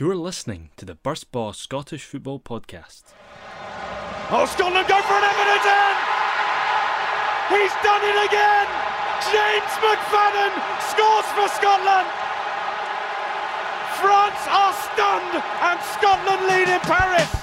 You're listening to the Burst Ball Scottish Football Podcast. Oh, Scotland go for an Everton! He's done it again! James McFadden scores for Scotland! France are stunned and Scotland lead in Paris!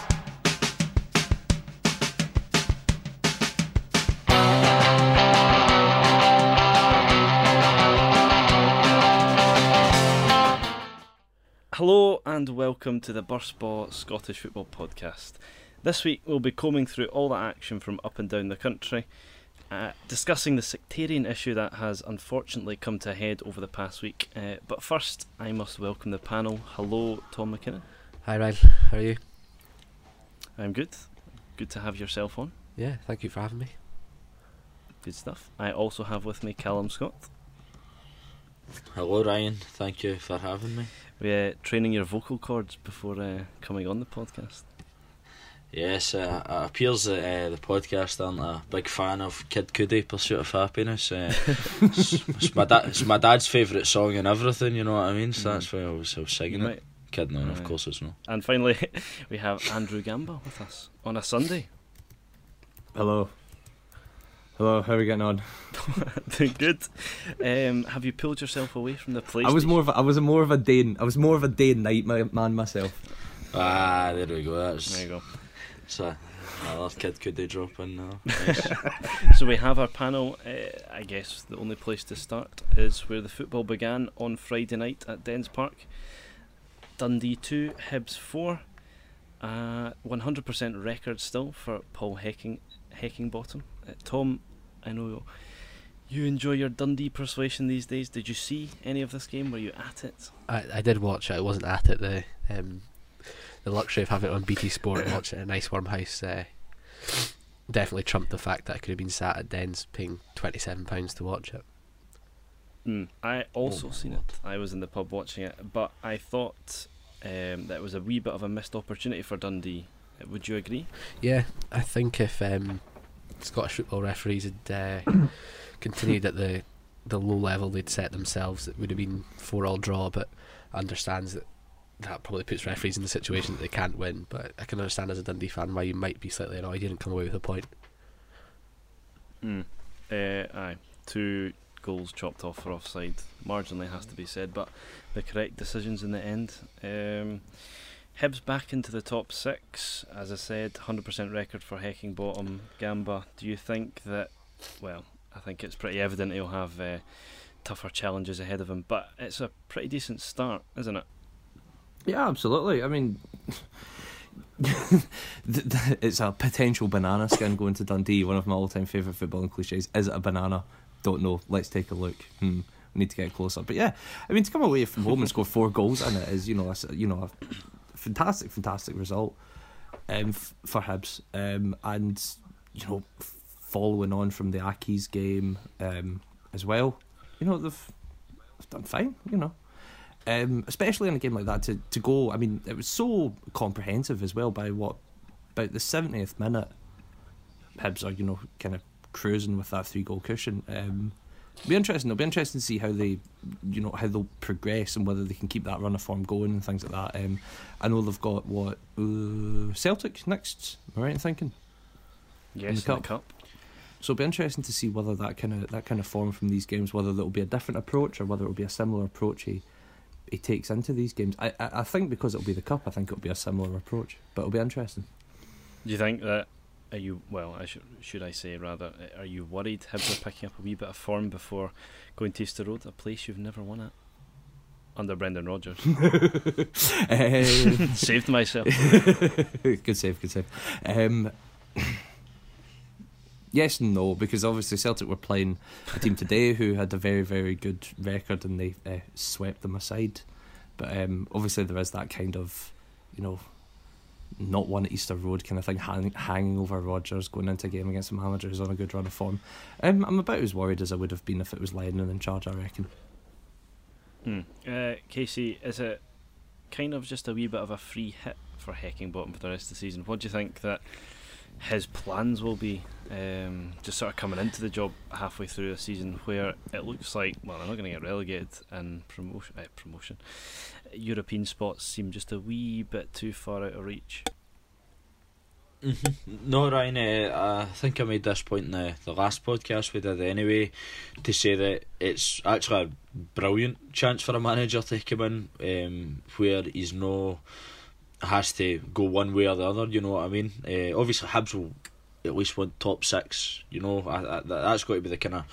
Hello and welcome to the Burstball Scottish Football Podcast. This week we'll be combing through all the action from up and down the country, uh, discussing the sectarian issue that has unfortunately come to a head over the past week. Uh, but first, I must welcome the panel. Hello, Tom McKinnon. Hi Ryan, how are you? I'm good. Good to have yourself on. Yeah, thank you for having me. Good stuff. I also have with me Callum Scott. Hello, Ryan. Thank you for having me. We're uh, training your vocal cords before uh, coming on the podcast. Yes, uh, it appears that uh, the podcast aren't a big fan of Kid Cudi, Pursuit of Happiness. Uh, it's, it's, my da- it's my dad's favourite song and everything, you know what I mean? So that's why I was, I was singing You it. Kid, no, Right. of course it's not. And finally, we have Andrew Gamba with us on a Sunday. Hello. Hello, how are we getting on? Doing good. Um, have you pulled yourself away from the PlayStation? I was more of a, I was a more of a day I was more of a day and night man myself. Ah, there we go. That's, There you go. that's a, another Kid Cudi drop in now. Nice. So we have our panel. Uh, I guess the only place to start is where the football began on Friday night at Dens Park. Dundee two, Hibs four. Uh, 100% record still for Paul Hecking, Heckingbottom. Uh, Tom, I know you enjoy your Dundee persuasion these days. Did you see any of this game? Were you at it? I, I did watch it. I wasn't at it. The um, the luxury of having it on BT Sport and watching it in a nice warm house uh, definitely trumped the fact that I could have been sat at Dens paying twenty seven pounds to watch it. Mm, I also my seen word. it. I was in the pub watching it, but I thought um, that was a wee bit of a missed opportunity for Dundee. Uh, Would you agree? Yeah, I think if um, Scottish football referees had uh, continued at the the low level they'd set themselves, it would have been four all draw. But understands that that probably puts referees in the situation that they can't win. But I can understand as a Dundee fan why you might be slightly annoyed you didn't come away with a point. Mm. Uh, aye, two goals chopped off for offside. Marginally has to be said, but the correct decisions in the end. Um, Hibs back into the top six, as I said, 100% record for Heckingbottom. Gamba, do you think that? Well, I think it's pretty evident he'll have uh, tougher challenges ahead of him, but it's a pretty decent start, isn't it? Yeah, absolutely. I mean, it's a potential banana skin going to Dundee. One of my all-time favourite footballing cliches. Is it a banana? Don't know. Let's take a look. Hmm. We need to get closer. But yeah, I mean, to come away from home and score four goals in it is, you know, a, you know, a fantastic, fantastic result um, f- for Hibs. Um, and you know, following on from the Aki's game um, as well, you know, they've, they've done fine. You know um, especially in a game like that to, to go. I mean, it was so comprehensive as well. By what about the seventieth minute, Hibs are you know kind of cruising with that three goal cushion. Um, be interesting. It'll be interesting to see how they, you know, how they'll progress and whether they can keep that run of form going and things like that. Um, I know they've got what uh, Celtic next. Am I right in thinking? Yes, the in the cup. cup. So it'll be interesting to see whether that kind of that kind of form from these games, whether it'll be a different approach or whether it'll be a similar approach he he takes into these games. I I, I think because it'll be the cup, I think it'll be a similar approach, but it'll be interesting. Do you think that? Are you well? I should should I say rather? uh, Are you worried Hibs are picking up a wee bit of form before going to Easter Road, a place you've never won at under Brendan Rodgers? Um, Saved myself. good save, good save. Um, yes and no, because obviously Celtic were playing a team today who had a very, very good record and they uh, swept them aside. But um, obviously there is that kind of, you know, not one Easter Road kind of thing hang, hanging over Rodgers going into a game against a manager who's on a good run of form. Um, I'm about as worried as I would have been if it was Lennon in charge, I reckon. Hmm. Uh, Casey, is it kind of just a wee bit of a free hit for Heckingbottom for the rest of the season? What do you think that his plans will be. Um, just sort of coming into the job halfway through a season where it looks like well they're not going to get relegated and promotion uh, promotion European spots seem just a wee bit too far out of reach. Mm-hmm. No, Ryan, uh, I think I made this point in the, the last podcast we did anyway to say that it's actually a brilliant chance for a manager to come in um, where he's no has to go one way or the other, you know what I mean? Uh, obviously, Hibs will at least want top six, you know, I, I, that's got to be the kind of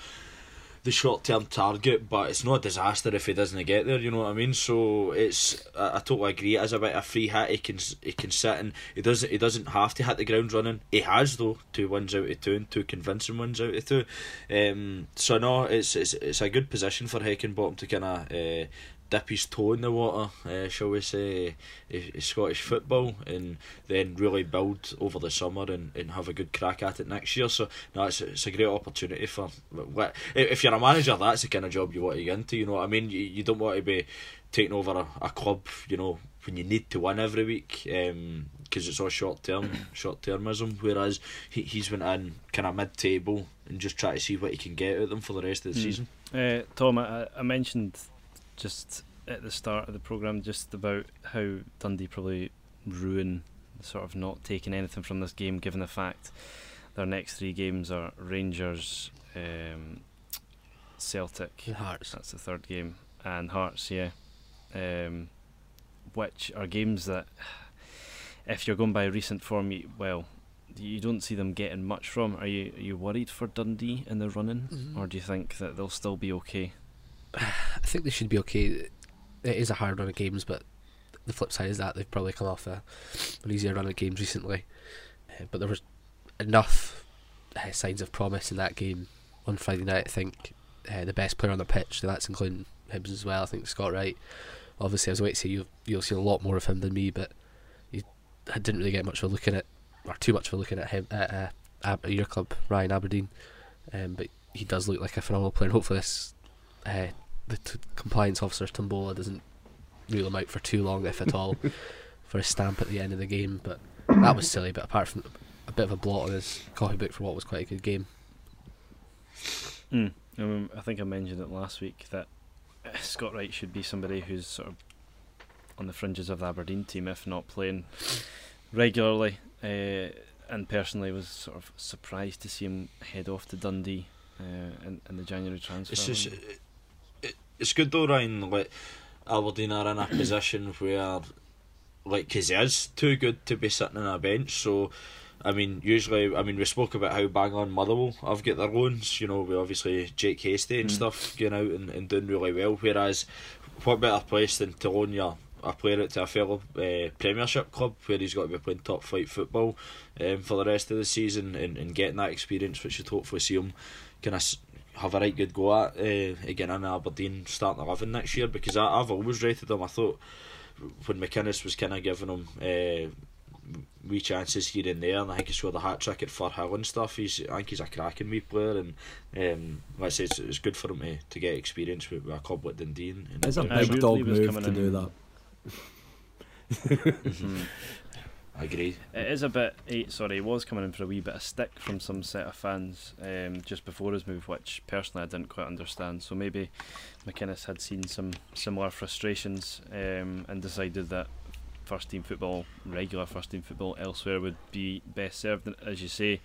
the short term target, but it's not a disaster if he doesn't get there. You know what I mean? So it's I, I totally agree. It is a free hit. He can he can sit and he doesn't he doesn't have to hit the ground running. He has though two wins out of two and two convincing wins out of two. Um, so no, it's it's it's a good position for Heckingbottom to kind of uh, dip his toe in the water, uh, shall we say, uh, Scottish football, and then really build over the summer and, and have a good crack at it next year. So no, it's, it's a great opportunity for. If you're a manager, that's the kind of job you want to get into. You know what I mean? You, you don't want to be taking over a, a club. You know when you need to win every week. Um, because it's all short term, short termism. Whereas he he's went in kind of mid table and just try to see what he can get out of them for the rest of the mm. season. Uh, Tom, I, I mentioned just at the start of the program just about how Dundee probably ruin sort of not taking anything from this game, given the fact their next three games are Rangers, um, Celtic, Hearts. That's the third game, and Hearts, yeah. Um, which are games that, if you're going by recent form, you, well, you don't see them getting much from. Are you are you worried for Dundee in the running, mm-hmm. or do you think that they'll still be okay? I think they should be okay. It is a hard run of games, but the flip side is that they've probably come off a, an easier run of games recently. Uh, but there was enough uh, signs of promise in that game on Friday night. I think uh, the best player on the pitch, so that's including Hibs as well. I think Scott Wright. Obviously, I was waiting to you you'll see a lot more of him than me, but he I didn't really get much of a look at or too much of a look at him at uh, your club, Ryan Aberdeen. Um, but he does look like a phenomenal player. Hopefully, this uh, the t- compliance officer's tombola doesn't rule him out for too long, if at all, for a stamp at the end of the game. But that was silly. But apart from a bit of a blot on his copybook for what was quite a good game. Mm. Um, I think I mentioned it last week that Scott Wright should be somebody who's sort of on the fringes of the Aberdeen team, if not playing regularly. Uh, and personally, was sort of surprised to see him head off to Dundee uh, in, in the January transfer. It's just, it's good though, Ryan. Like Aberdeen are in a position where, like, because he is too good to be sitting on a bench. So, I mean, usually, I mean, we spoke about how Bang on Motherwell have got their loans. You know, we obviously Jake Hastie and mm. stuff going out and, and doing really well. Whereas, what better place than to loan your a player out to a fellow uh, Premiership club where he's got to be playing top flight football um, for the rest of the season and, and getting that experience, which you'd hopefully see him kind of have a right good go at uh, again in Aberdeen starting eleven next year because I, I've always rated him. I thought when McInnes was kind of giving him uh, wee chances here and there, and I think he scored a hat trick at Firhill and stuff. He's I think he's a cracking wee player, and um, like I say, it's, it's good for him to, to get experience with, with a club like Dundee. And, it's a big dog move to do that. mm-hmm. I agree. It is a bit. Sorry, he was coming in for a wee bit of stick from some set of fans um, just before his move, which personally I didn't quite understand. So maybe McInnes had seen some similar frustrations um, and decided that first team football, regular first team football elsewhere would be best served. As you say,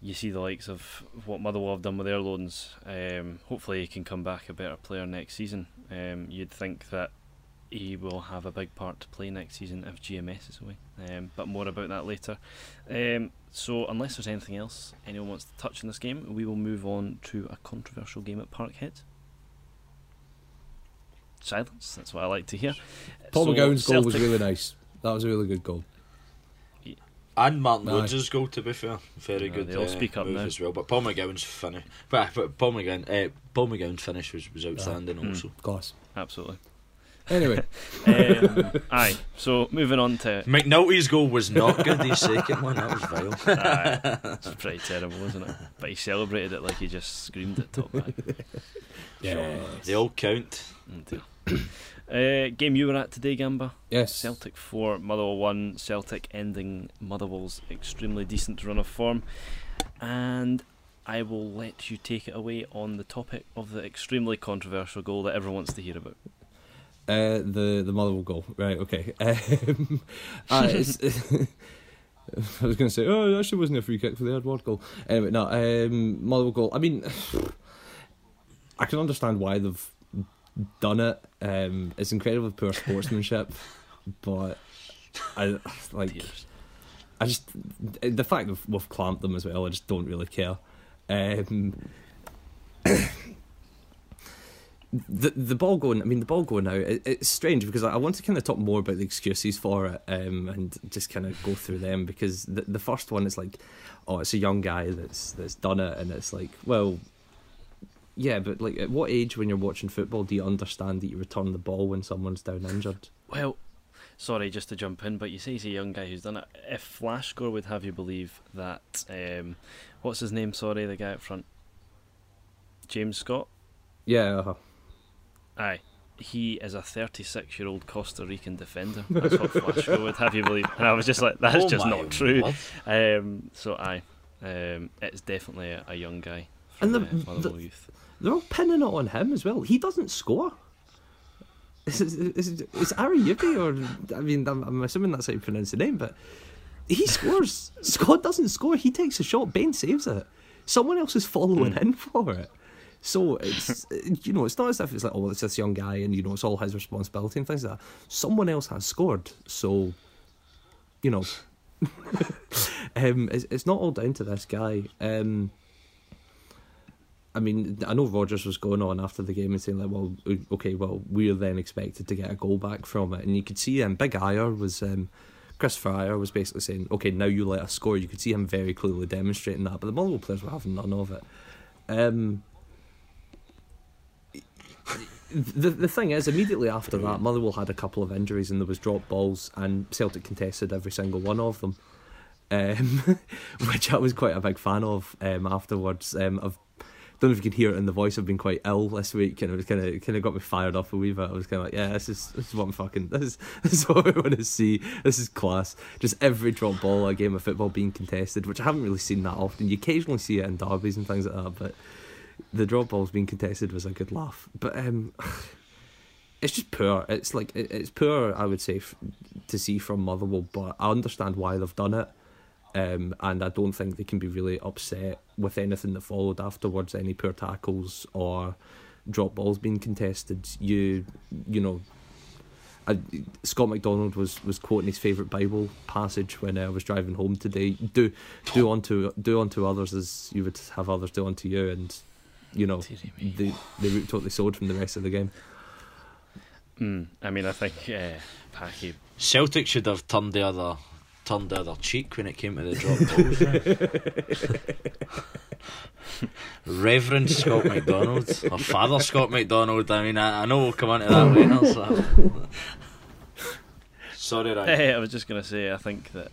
you see the likes of what Motherwell have done with their loans. Um, hopefully, he can come back a better player next season. Um, you'd think that he will have a big part to play next season if GMS is away. Um, but more about that later. Um, so, unless there's anything else anyone wants to touch on this game, we will move on to a controversial game at Parkhead. Silence, that's what I like to hear. Paul so, McGowan's goal was really nice. That was a really good goal. And Martin nice. Woods' goal, to be fair, very yeah, good. They all uh, speak up now as well. But Paul McGowan's finish, but, but Paul McGowan, uh, Paul McGowan's finish was, was outstanding. Yeah. Also, mm, class, absolutely. Anyway, um, aye. So moving on to McNulty's goal was not good. The second one that was vile. Aye, it's pretty terrible, wasn't it? But he celebrated it like he just screamed at top man. Yeah, they all count. Uh, game you were at today, Gamba. Yes. Celtic 4, Motherwell 1. Celtic ending Motherwell's extremely decent run of form. And I will let you take it away on the topic of the extremely controversial goal that everyone wants to hear about. Uh, the the Motherwell goal, right? Okay. Um, uh, I was going to say, oh, it actually wasn't a free kick for the Edouard goal. Anyway, no, um, Motherwell goal. I mean, I can understand why they've done it. Um, it's incredibly poor sportsmanship, but I like. Tears. I just the fact that we've clamped them as well. I just don't really care. Um, the the ball going. I mean, the ball going out. It, it's strange because I, I want to kind of talk more about the excuses for it, um, and just kind of go through them because the the first one is like, oh, it's a young guy that's that's done it, and it's like, well, yeah, but like, at what age when you're watching football do you understand that you return the ball when someone's down injured? Well, sorry, just to jump in, but you say he's a young guy who's done it. If Flash Score would have you believe that, um, what's his name? Sorry, the guy up front, James Scott. Yeah. uh-huh. Aye, he is a 36 year old Costa Rican defender. That's what Flash would have you believe. And I was just like, that's Oh just not true. Um, so aye, um, it's definitely a, a young guy from And the- Motherwell the- youth. They're all pinning it on him as well. He doesn't score. Is, is, is, is Ari Yuki or I mean I'm, I'm assuming that's how you pronounce the name, but he scores. Scott doesn't score. He takes a shot. Bain saves it. Someone else is following in for it. So it's you know it's not as if it's like oh it's this young guy and you know it's all his responsibility and things like that. Someone else has scored. So you know um, it's, it's not all down to this guy. Um, I mean, I know Rodgers was going on after the game and saying like, "Well, okay, well, we're then expected to get a goal back from it," and you could see um, Big Ajer was um, Chris Fryer was basically saying, "Okay, now you let us score." You could see him very clearly demonstrating that, but the Motherwell players were having none of it. Um, the the thing is, immediately after that, Motherwell had a couple of injuries and there was drop balls, and Celtic contested every single one of them, um, which I was quite a big fan of. Um, afterwards, um, I've don't know if you can hear it in the voice. I've been quite ill this week, and it was kind of kind of got me fired up a wee bit. I was kind of like, yeah, this is this is what I'm fucking this is this is what I want to see. This is class. Just every drop ball, a game of football being contested, which I haven't really seen that often. You occasionally see it in derbies and things like that, but the drop balls being contested was a good laugh. But um, it's just poor. It's like it, it's poor. I would say f- to see from Motherwell, but I understand why they've done it. Um, and I don't think they can be really upset with anything that followed afterwards. Any poor tackles or drop balls being contested. You, you know, I, Scott McDonald was, was quoting his favourite Bible passage when I was driving home today. Do do unto do unto others as you would have others do unto you, and you know they they reaped what they sowed from the rest of the game. Mm, I mean, I think uh, Packie. Celtic should have turned the other turned the other cheek when it came to the drop balls. Reverend Scott McDonald, or Father Scott McDonald. I mean, I, I know we'll come on to that later. So. Sorry, Ryan. Hey, I was just gonna say, I think that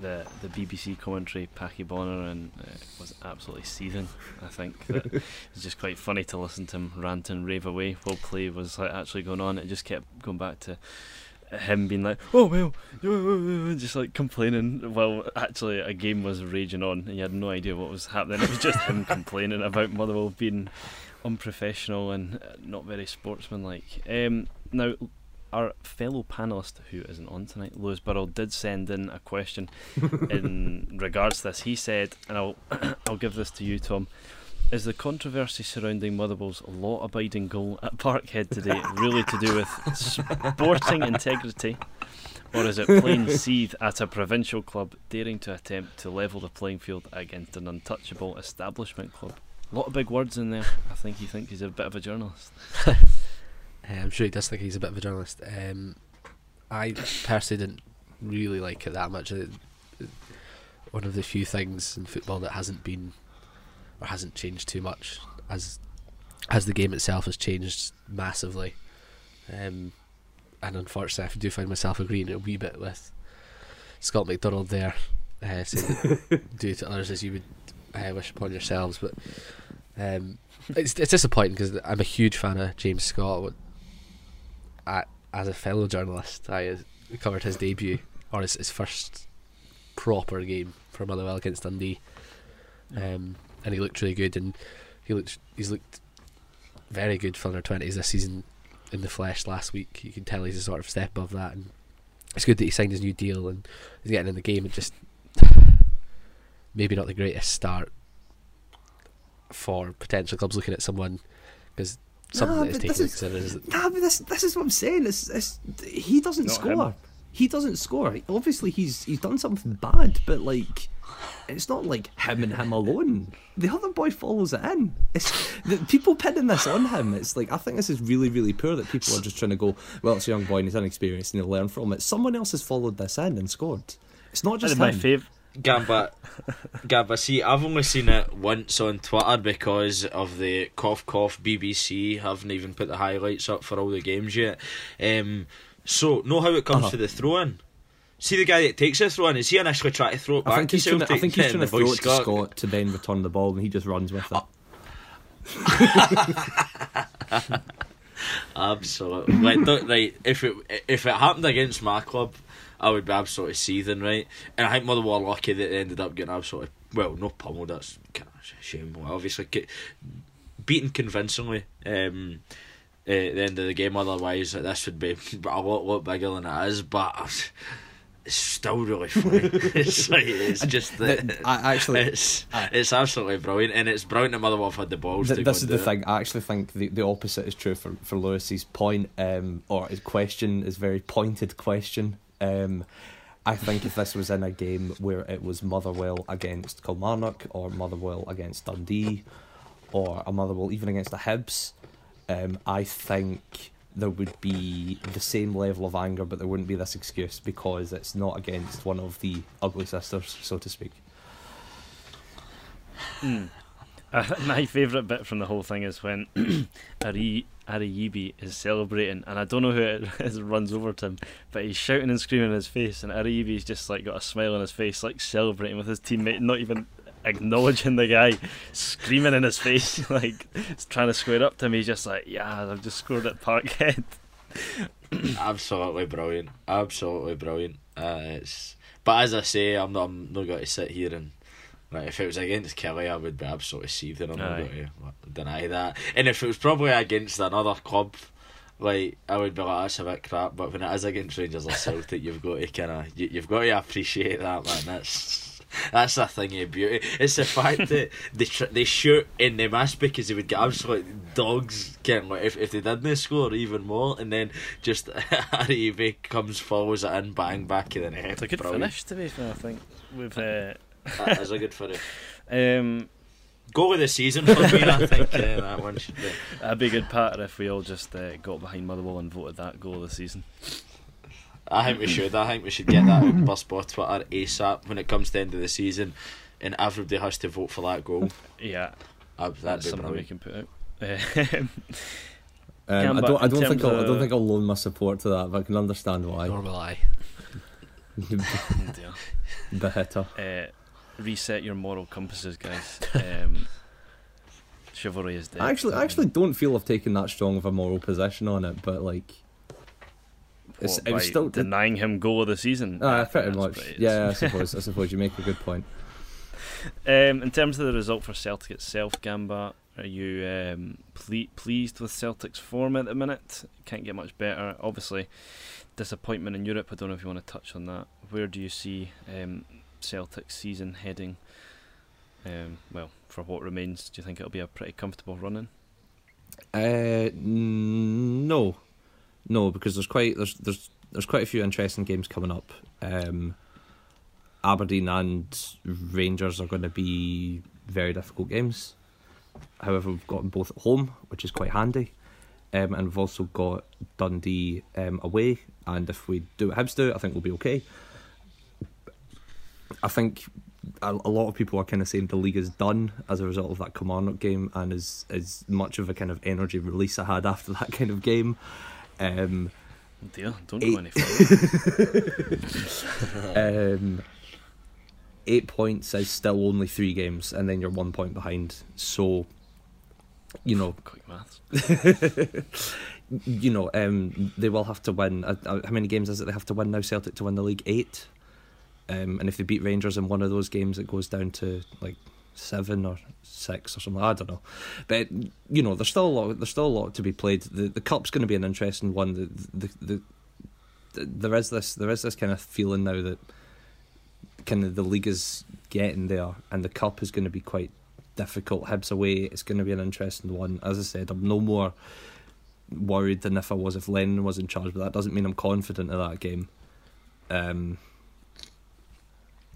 the the BBC commentary, Packie Bonner, and uh, was absolutely seething. I think that it's just quite funny to listen to him rant and rave away while play was like actually going on. It just kept going back to him being like, "Oh well," just like complaining while actually a game was raging on, and you had no idea what was happening. It was just him complaining about Motherwell being unprofessional and uh, not very sportsmanlike. Um, now, our fellow panelist who isn't on tonight, Lewis Burrell, did send in a question in regards to this. He said, and I'll I'll give this to you, Tom. Is the controversy surrounding Motherwell's law-abiding goal at Parkhead today really to do with sporting integrity, or is it plain seethe at a provincial club daring to attempt to level the playing field against an untouchable establishment club? A lot of big words in there. I think he thinks he's a bit of a journalist. Uh, I'm sure he does think he's a bit of a journalist. Um, I personally didn't really like it that much. It, one of the few things in football that hasn't been or hasn't changed too much as as the game itself has changed massively. Um, and unfortunately, I do find myself agreeing a wee bit with Scott McDonald there, uh, saying do to others as you would uh, wish upon yourselves. But um, it's it's disappointing because I'm a huge fan of James Scott. As a fellow journalist, I uh, covered his debut or his, his first proper game for Motherwell against Dundee, um, and he looked really good. And he looked he's looked very good for under twenties this season in the flesh last week. You can tell he's a sort of step above that, and it's good that he signed his new deal and he's getting in the game. And just maybe not the greatest start for potential clubs looking at someone because something Nah, that is but taken this into is- consideration Nah, but this this is what I'm saying. It's, it's, he doesn't Not score. him. He doesn't score. Obviously, he's he's done something bad, but like, it's not like him and him alone. The other boy follows it in. It's the, people pinning this on him. It's like I think this is really really poor that people are just trying to go. Well, it's a young boy and he's inexperienced and he'll learn from it. Someone else has followed this in and scored. It's not just That's my him. Gamba, Gamba, see, I've only seen it once on Twitter because of the cough cough BBC haven't even put the highlights up for all the games yet. Um, so, know how it comes Uh-huh. to the throw in? See the guy that takes the throw in, is he initially trying to throw it back I think to he's trying to, I think he's trying to throw it to Scott- Scott to then return the ball and he just runs with it. Absolutely. like, right, if it if it happened against my club, I would be absolutely seething, right? And I think Motherwell lucky that they ended up getting absolutely well, no pummeled. That's kind of a shame. Well, obviously, beaten convincingly. Um, at the end of the game, otherwise this would be a lot, lot bigger than it is. But it's still really funny. it's like it's just that Th- I actually- it's it's absolutely brilliant, and it's brilliant that Motherwell have had the balls. Th- to go this is the it. thing. I actually think the, the opposite is true for, for Lewis's point, um, or his question is very pointed question. Um, I think if this was in a game where it was Motherwell against Kilmarnock or Motherwell against Dundee or a Motherwell even against the Hibs, um, I think there would be the same level of anger, but there wouldn't be this excuse because it's not against one of the ugly sisters, so to speak. Uh, my favourite bit from the whole thing is when Ari Ariyibi is celebrating, and I don't know who it is runs over to him, but he's shouting and screaming in his face, and Ariyibi's just like got a smile on his face, like celebrating with his teammate, not even acknowledging the guy, screaming in his face, like trying to square up to him. He's just like, "Yeah, I've just scored at Parkhead." absolutely brilliant, absolutely brilliant. Uh, it's but as I say, I'm not, I'm not going to sit here and like if it was against Kelly, I would be absolutely seething. I'm not going to deny that. And if it was probably against another club. Like I would be like that's a bit crap, but when it is against Rangers or Celtic, you've got to kind of you, you've got to appreciate that man. That's that's a thing of beauty. It's the fact that they tr- they shoot and they miss because they would get absolute dogs. Of like if if they didn't score even more, and then just Harry comes follows it in, bang back of the net. It's a good Brilliant. finish, to be fair. I think with uh, That is a good finish. um, Goal of the season for me. I think uh, that one should be. that'd be a good pattern if we all just uh, got behind Motherwell and voted that goal of the season. I think we should. I think we should get that out bus by Twitter ASAP when it comes to the end of the season, and everybody has to vote for that goal. Yeah, Uh, that's that'd something we can put out. Um, I don't. I don't think. I'll, I don't think I'll loan my support to that, but I can understand why. normal eye. oh dear. the hitter. Uh, reset your moral compasses, guys. Um, chivalry is dead. I actually, I actually don't feel I've taken that strong of a moral position on it, but like, it's, What, it was still. denying him goal of the season. Ah, Yeah, pretty much. what it is. Yeah, I suppose. I suppose you make a good point. Um, in terms of the result for Celtic itself, Gamba, are you um, ple- pleased with Celtic's form at the minute? Can't get much better. Obviously, disappointment in Europe. I don't know if you want to touch on that. Where do you see um, Celtic's season heading? Um, well, for what remains, do you think it'll be a pretty comfortable run in? Uh, no, no, because there's quite there's there's there's quite a few interesting games coming up. Um, Aberdeen and Rangers are going to be very difficult games. However, we've got both at home, which is quite handy. Um, and we've also got Dundee um, away, and if we do what Hibs do, I think we'll be okay. I think a, a lot of people are kind of saying the league is done as a result of that Kilmarnock game, and as as much of a kind of energy release I had after that kind of game. Um, dear, don't Eight- go any further. um, eight points is still only three games, and then you're one point behind. So, you know, Quick maths. you know, um, they will have to win. Uh, uh, how many games is it they have to win now? Celtic to win the league eight, um, and if they beat Rangers in one of those games, it goes down to like seven or six or something. I don't know, but you know, there's still a lot. There's still a lot to be played. The the cup's going to be an interesting one. The, the the, the there is this there is this kind of feeling now that kind of the league is getting there, and the cup is going to be quite difficult. Hibs away, it's going to be an interesting one. As I said, I'm no more worried than if I was if Lennon was in charge, but that doesn't mean I'm confident of that game. Um,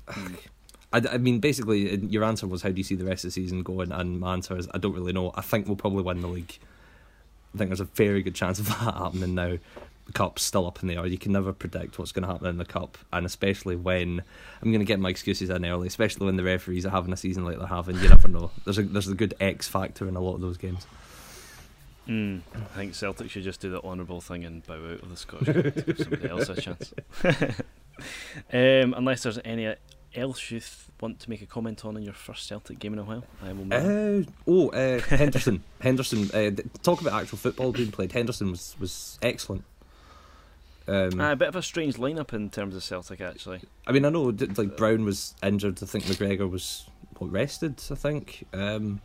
I, I mean, basically, your answer was how do you see the rest of the season going, and my answer is I don't really know. I think we'll probably win the league. I think there's a very good chance of that happening now. The cup's still up in the air. You can never predict what's going to happen in the cup, and especially when I'm going to get my excuses in early. Especially when the referees are having a season like they're having, you never know. There's a there's a good X factor in a lot of those games. Mm, I think Celtic should just do the honourable thing and bow out of the Scottish Cup to give somebody else a chance. um, unless there's any else you th- want to make a comment on in your first Celtic game in a while, I will. Uh, oh, uh, Henderson. Henderson. Uh, talk about actual football being played. Henderson was was excellent. Um, uh, a bit of a strange lineup in terms of Celtic, actually. I mean, I know like Brown was injured. I think McGregor was what, rested. I think. Um,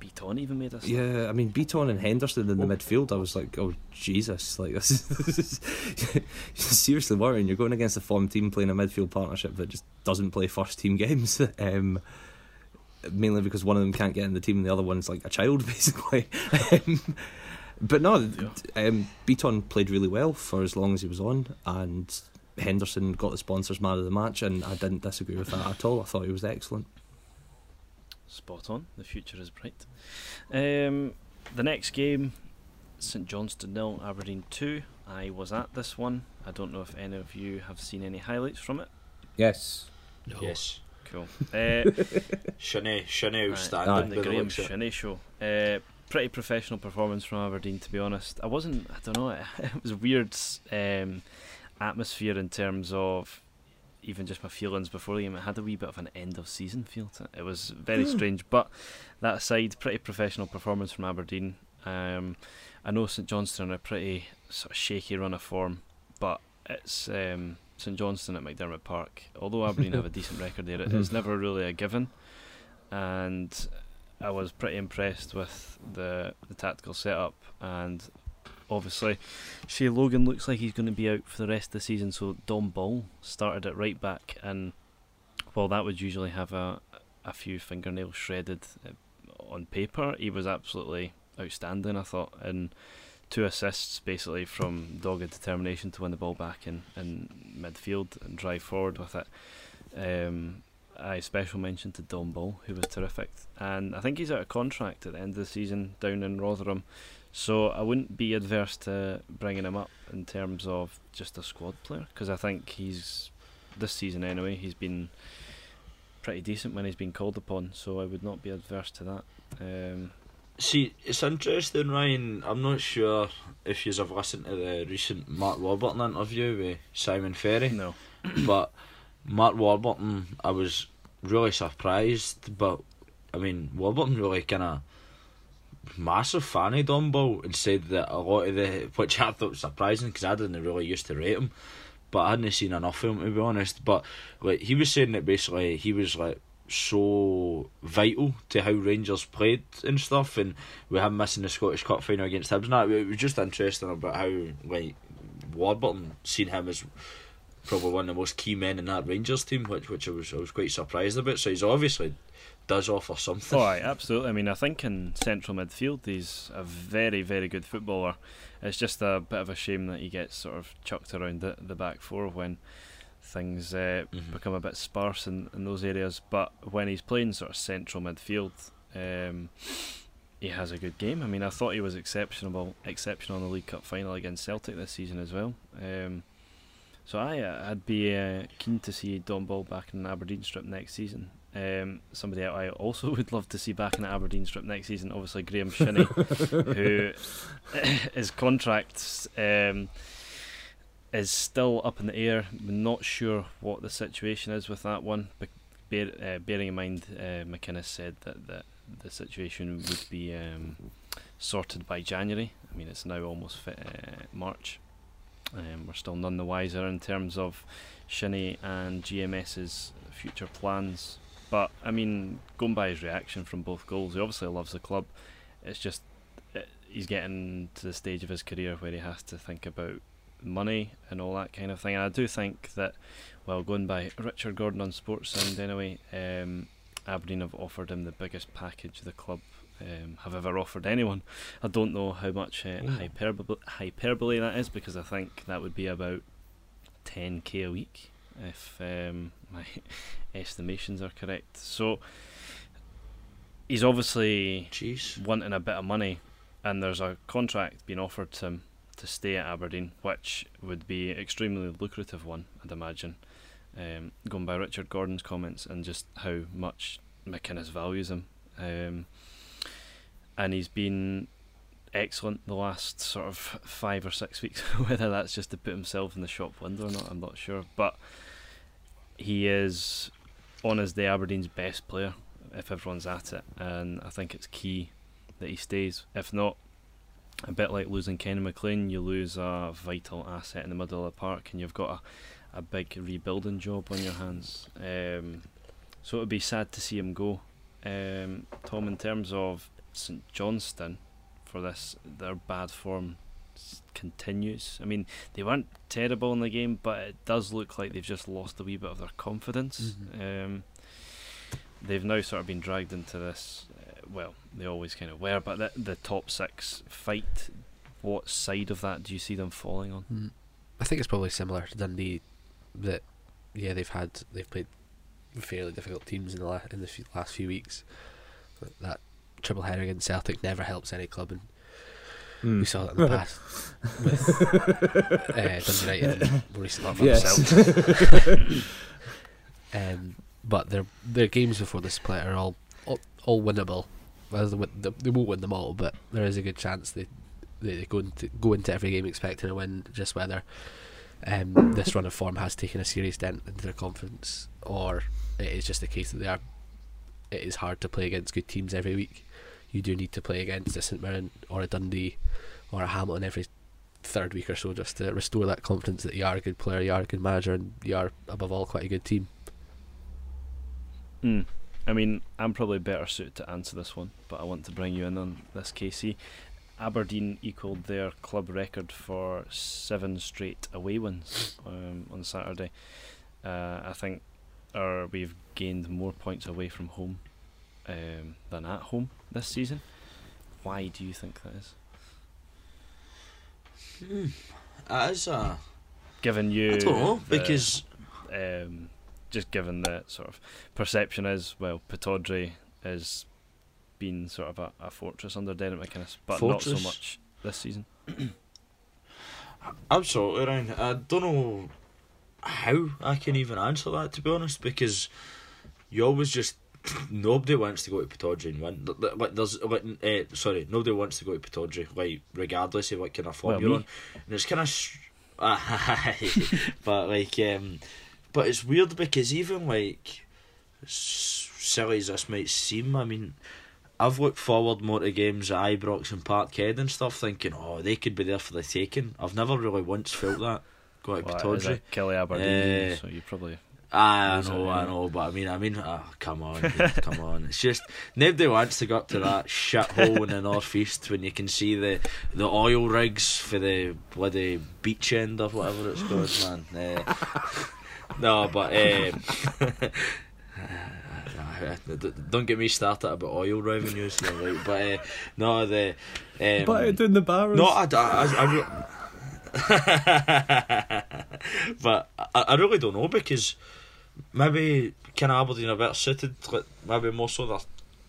Bitton even made us. Yeah, I mean Bitton and Henderson in the oh. midfield. I was like, oh Jesus, like this is, this is seriously worrying. You're going against a form team playing a midfield partnership that just doesn't play first team games. Um, mainly because one of them can't get in the team and the other one's like a child, basically. um, but no, um, Bitton played really well for as long as he was on, and Henderson got the sponsors man of the match, and I didn't disagree with that at all. I thought he was excellent. Spot on. The future is bright. Um, the next game, St Johnstone nil, Aberdeen two. I was at this one. I don't know if any of you have seen any highlights from it. Yes. No. Yes. Cool. Uh, Shinnie, Shinnie outstanding. the Graeme Shinnie show. Uh, pretty professional performance from Aberdeen, to be honest. I wasn't. I don't know. It, it was a weird um, atmosphere in terms of even just my feelings before the game, it had a wee bit of an end of season feel to it. It was very hmm. strange, but that aside, pretty professional performance from Aberdeen. Um, I know St Johnstone are a pretty sort of shaky run of form, but it's um, St Johnstone at McDiarmid Park. Although Aberdeen have a decent record there, it's mm-hmm. never really a given. And I was pretty impressed with the the tactical setup and obviously. Shay Logan looks like he's going to be out for the rest of the season, so Dom Ball started at right back, and while that would usually have a a few fingernails shredded uh, on paper, he was absolutely outstanding. I thought, and two assists basically from dogged determination to win the ball back in, in midfield and drive forward with it. Um, I special mention to Dom Ball, who was terrific, and I think he's out of contract at the end of the season down in Rotherham. So I wouldn't be adverse to bringing him up in terms of just a squad player because I think he's this season anyway he's been pretty decent when he's been called upon. So I would not be adverse to that. Um, See, it's interesting, Ryan. I'm not sure if you have listened to the recent Mark Warburton interview with Simon Ferry. No, but Mark Warburton, I was really surprised. But I mean, Warburton really kind of massive fan of Dom Ball and said that a lot of the which I thought was surprising because I didn't really used to rate him, but I hadn't seen enough of him to be honest. But like he was saying that basically he was like so vital to how Rangers played and stuff, and we him missing the Scottish Cup final against Hibs. Now it was just interesting about how like Warburton seen him as probably one of the most key men in that Rangers team, which which I was I was quite surprised about. So he's obviously does offer something. Oh, absolutely. I mean, I think in central midfield he's a very, very good footballer. It's just a bit of a shame that he gets sort of chucked around the, the back four when things uh, mm-hmm. become a bit sparse in, in those areas. But when he's playing sort of central midfield, um, he has a good game. I mean, I thought he was exceptional, exceptional in the League Cup final against Celtic this season as well. Um, so I, I'd be uh, keen to see Dom Ball back in Aberdeen strip next season. Um, somebody I also would love to see back in the Aberdeen strip next season, obviously Graeme Shinnie, who his contract um, is still up in the air. We're not sure what the situation is with that one, but bear, uh, bearing in mind uh, McInnes said that, that the situation would be um, sorted by January, I mean, it's now almost uh, March. Um, we're still none the wiser in terms of Shinnie and GMS's future plans. But I mean, going by his reaction from both goals, he obviously loves the club. It's just it, he's getting to the stage of his career where he has to think about money and all that kind of thing. And I do think that, well, going by Richard Gordon on Sports Sportsound anyway, um, Aberdeen have offered him the biggest package the club um, have ever offered anyone. I don't know how much uh, hyperbole, hyperbole that is because I think that would be about 10k a week if um, my estimations are correct. So he's obviously Jeez. wanting a bit of money, and there's a contract being offered to him to stay at Aberdeen, which would be extremely lucrative one, I'd imagine. Um, going by Richard Gordon's comments and just how much McInnes values him, um, and he's been excellent the last sort of five or six weeks. Whether that's just to put himself in the shop window or not, I'm not sure. But he is on as the Aberdeen's best player if everyone's at it, and I think it's key that he stays. If not, a bit like losing Kenny McLean, you lose a vital asset in the middle of the park, and you've got a, a big rebuilding job on your hands. Um, so it would be sad to see him go. Um, Tom, in terms of St Johnstone, for this, their bad form continues. I mean, they weren't terrible in the game, but it does look like they've just lost a wee bit of their confidence. Um, they've now sort of been dragged into this. Uh, well, they always kind of were, but the, the top six fight. What side of that do you see them falling on? Mm. I think it's probably similar to Dundee. That yeah, they've had they've played fairly difficult teams in the la- in the few, last few weeks. That triple header against Celtic never helps any club, and Mm. we saw that in the past with uh, Dundee United and Yes. Um, but their their games before the split are all all, all winnable. Well, they, they they won't win them all, but there is a good chance they they, they go into go into every game expecting a win. Just whether um, this run of form has taken a serious dent into their confidence, or it is just the case that they are. It is hard to play against good teams every week. You do need to play against a St Mirren or a Dundee or a Hamilton every third week or so just to restore that confidence that you are a good player, you are a good manager, and you are above all quite a good team. Mm. I mean, I'm probably better suited to answer this one, but I want to bring you in on this, Casey. Aberdeen equalled their club record for seven straight away wins um, on Saturday. Uh, I think our, we've gained more points away from home um, than at home this season. Why do you think that is? Hmm. That is a. Given you, I don't know the- because um, just given the sort of perception is well, Pittodrie has been sort of a, a fortress under Derek McInnes, but not so much this season. Absolutely, Ryan. I don't know how I can even answer that to be honest, because you always just nobody wants to go to Pittodrie and win. Like there's like uh, sorry, nobody wants to go to Pittodrie, like regardless of what kind of form Well, you're me. on. And it's kind of, but like, um, but it's weird because even like s- silly as this might seem, I mean. I've looked forward more to games at Ibrox and Parkhead and stuff, thinking, oh, they could be there for the taking. I've never really once felt that. Go to Well, it is a Pittodrie. Kelly Aberdeen, Eh. so you probably I know, I know, but I mean, I mean, oh, come on, come on. It's just nobody wants to go up to that shithole in the northeast when you can see the the oil rigs for the bloody beach end or whatever it's called, man. Eh, no, but um, don't get me started about oil revenues, you know, like, but uh, no, the um, But doing the barrels. no, I, I, I, I but I, I really don't know because maybe kind of Aberdeen are better suited, like, maybe more so their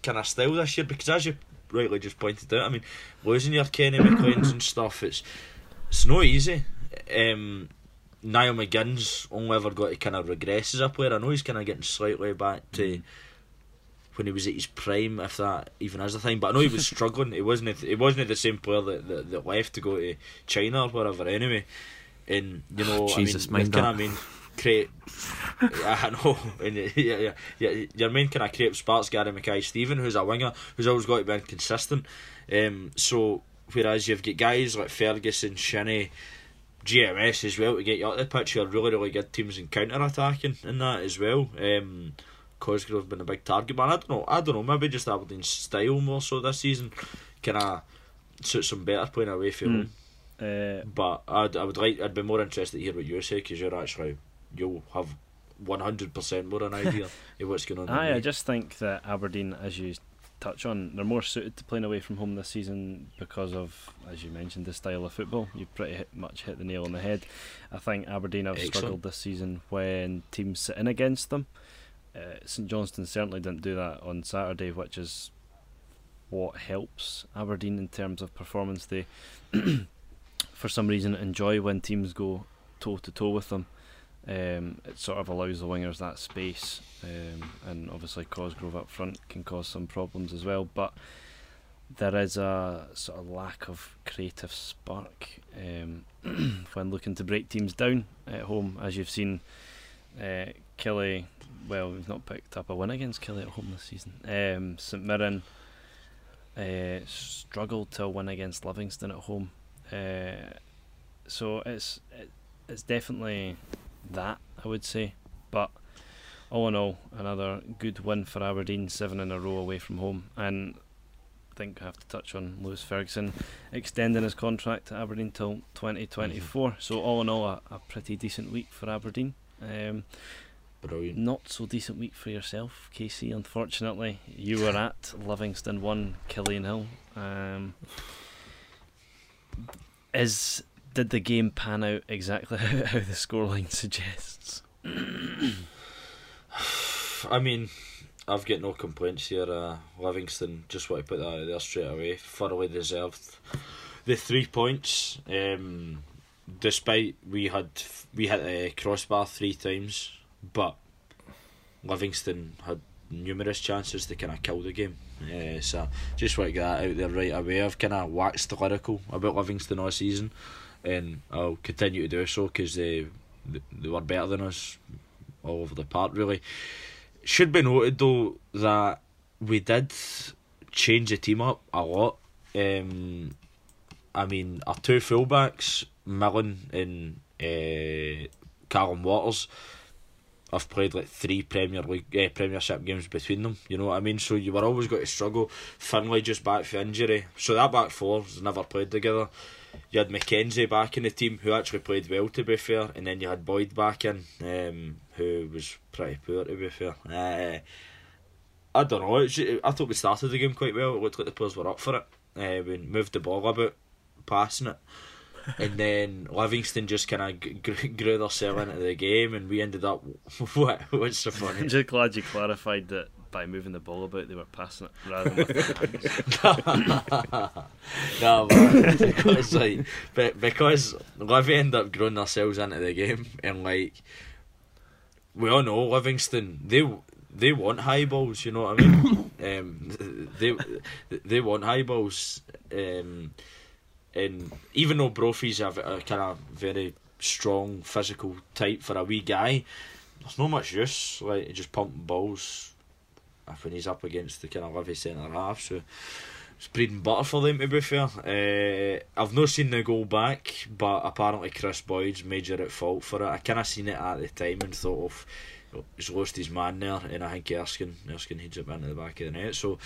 kind of style this year. Because as you rightly just pointed out, I mean, losing your Kenny McLean's and stuff, it's it's no easy. Um, Niall McGinn's only ever got to kind of regress as a player. I know he's kind of getting slightly back to when he was at his prime, if that even is a thing. But I know he was struggling. He wasn't. He wasn't the same player that, that, that left to go to China or wherever. Anyway, and you know, Jesus, I mean, mind kind that. of mean, create. I know, and yeah, yeah, yeah. Your main kind of creative sparks, Gary Mackay-Steven, who's a winger, who's always got to be consistent. Um, so Whereas you've got guys like Ferguson, Shinnie, GMS as well to get you up the pitch. You're really, really good teams in counter attacking in that as well. Um, Cosgrove been a big target man. I don't know. I don't know. Maybe just Aberdeen's style more so this season. Can I suit some better playing away from Mm. home? Uh, But I'd, I would like. I'd be more interested to hear what you say because you're actually you'll have one hundred percent more an idea of what's going on. Aye, I just think that Aberdeen, as you touch on, they're more suited to playing away from home this season because of, as you mentioned, the style of football. You've pretty hit, much hit the nail on the head. I think Aberdeen have Excellent. struggled this season when teams sit in against them. Uh, St Johnstone certainly didn't do that on Saturday, which is what helps Aberdeen in terms of performance. They, for some reason, enjoy when teams go toe to toe with them. Um, it sort of allows the wingers that space, um, and obviously Cosgrove up front can cause some problems as well. But there is a sort of lack of creative spark um, when looking to break teams down at home, as you've seen. Uh, Killie, well, we've not picked up a win against Killie at home this season. Um, St Mirren uh, struggled to win against Livingston at home. Uh, so it's it, it's definitely that I would say. But all in all, another good win for Aberdeen, seven in a row away from home, and I think I have to touch on Lewis Ferguson extending his contract to Aberdeen till 2024. So all in all, a, a pretty decent week for Aberdeen. Um, Brilliant. not so decent week for yourself, Casey. Unfortunately, you were at Livingston one, Killie nil. Um, is did the game pan out exactly how, the scoreline suggests? I mean, I've got no complaints here. Uh, Livingston, just want to put that out there straight away. Thoroughly deserved the three points. Um, despite we had we hit a crossbar three times, but Livingston had numerous chances to kind of kill the game. Uh, so just want to get that out there right away. I've kind of waxed lyrical about Livingston all season, and I'll continue to do so because they they were better than us all over the park. Really, should be noted though that we did change the team up a lot. Um, I mean, our two fullbacks, Millen and uh, Callum Waters, have played like three Premier League, uh, Premiership games between them. You know what I mean? So you were always going to struggle. Findlay just back for injury, so that back four's never played together. You had McKenzie back in the team, who actually played well to be fair, and then you had Boyd back in, um, who was pretty poor to be fair. Uh, I don't know. It's, I thought we started the game quite well. It looked like the players were up for it. Uh, we moved the ball about, passing it. and then Livingston just kind of g- grew themselves into the game, and we ended up. what? What's so funny? I'm just glad you clarified that by moving the ball about they were passing it rather than with their hands. no, but because like, be- because Livy ended up growing themselves into the game, and like we all know Livingston, they they want high balls. You know what I mean? um, they they want high balls, um, and even though Brophy's a, a kind of very strong physical type for a wee guy, there's not much use like just pumping balls when he's up against the kind of Livy centre half. So it's bread and butter for them to be fair. Uh, I've not seen the goal back, but apparently Kris Boyd's major at fault for it. I kind of seen it at the time and thought of he's lost his man there, and I think Erskine Erskine heads up into the back of the net. So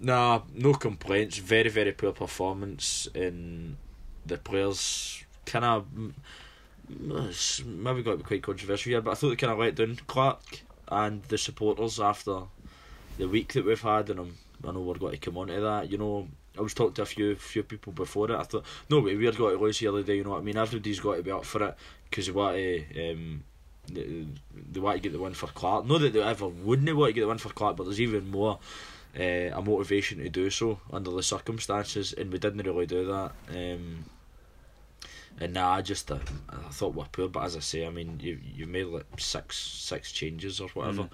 nah, no complaints. Very very poor performance, and the players kind of maybe got to be quite controversial here, but I thought they kind of let down Clarke and the supporters after the week that we've had, and I'm, I know we're going to come on to that. You know, I was talking to a few few people before it. I thought, no, wait, we're going to lose the other day. You know what I mean? Everybody's got to be up for it because they want to. Um, they, they want to get the win for Clarke. Not that they ever wouldn't want to get the win for Clarke, but there's even more uh, a motivation to do so under the circumstances, and we didn't really do that. Um, and nah, I just uh, I thought we're poor, but as I say, I mean, you you made like six six changes or whatever.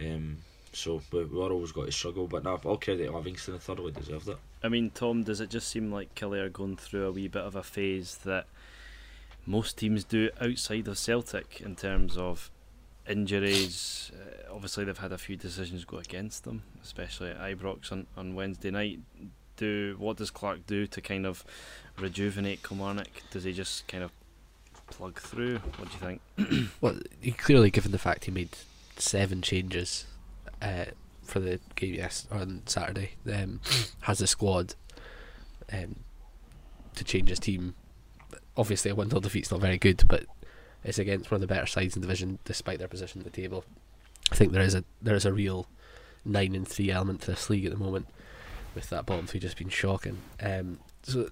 Um, so we, we're always got to struggle, but now all credit to Livingston, they thoroughly deserved it. I mean, Tom, does it just seem like Killie are going through a wee bit of a phase that most teams do outside of Celtic in terms of injuries? Uh, obviously, they've had a few decisions go against them, especially at Ibrox on, on Wednesday night. do what does Clarke do to kind of rejuvenate Kilmarnock? Does he just kind of plug through? What do you think? Well, he clearly, given the fact he made seven changes uh, for the game yes on Saturday, um, has a squad um, to change his team. Obviously, a one 0 defeat's not very good, but it's against one of the better sides in the division, despite their position at the table. I think there is a there is a real nine and three element to this league at the moment, with that bottom three just being shocking. Um, so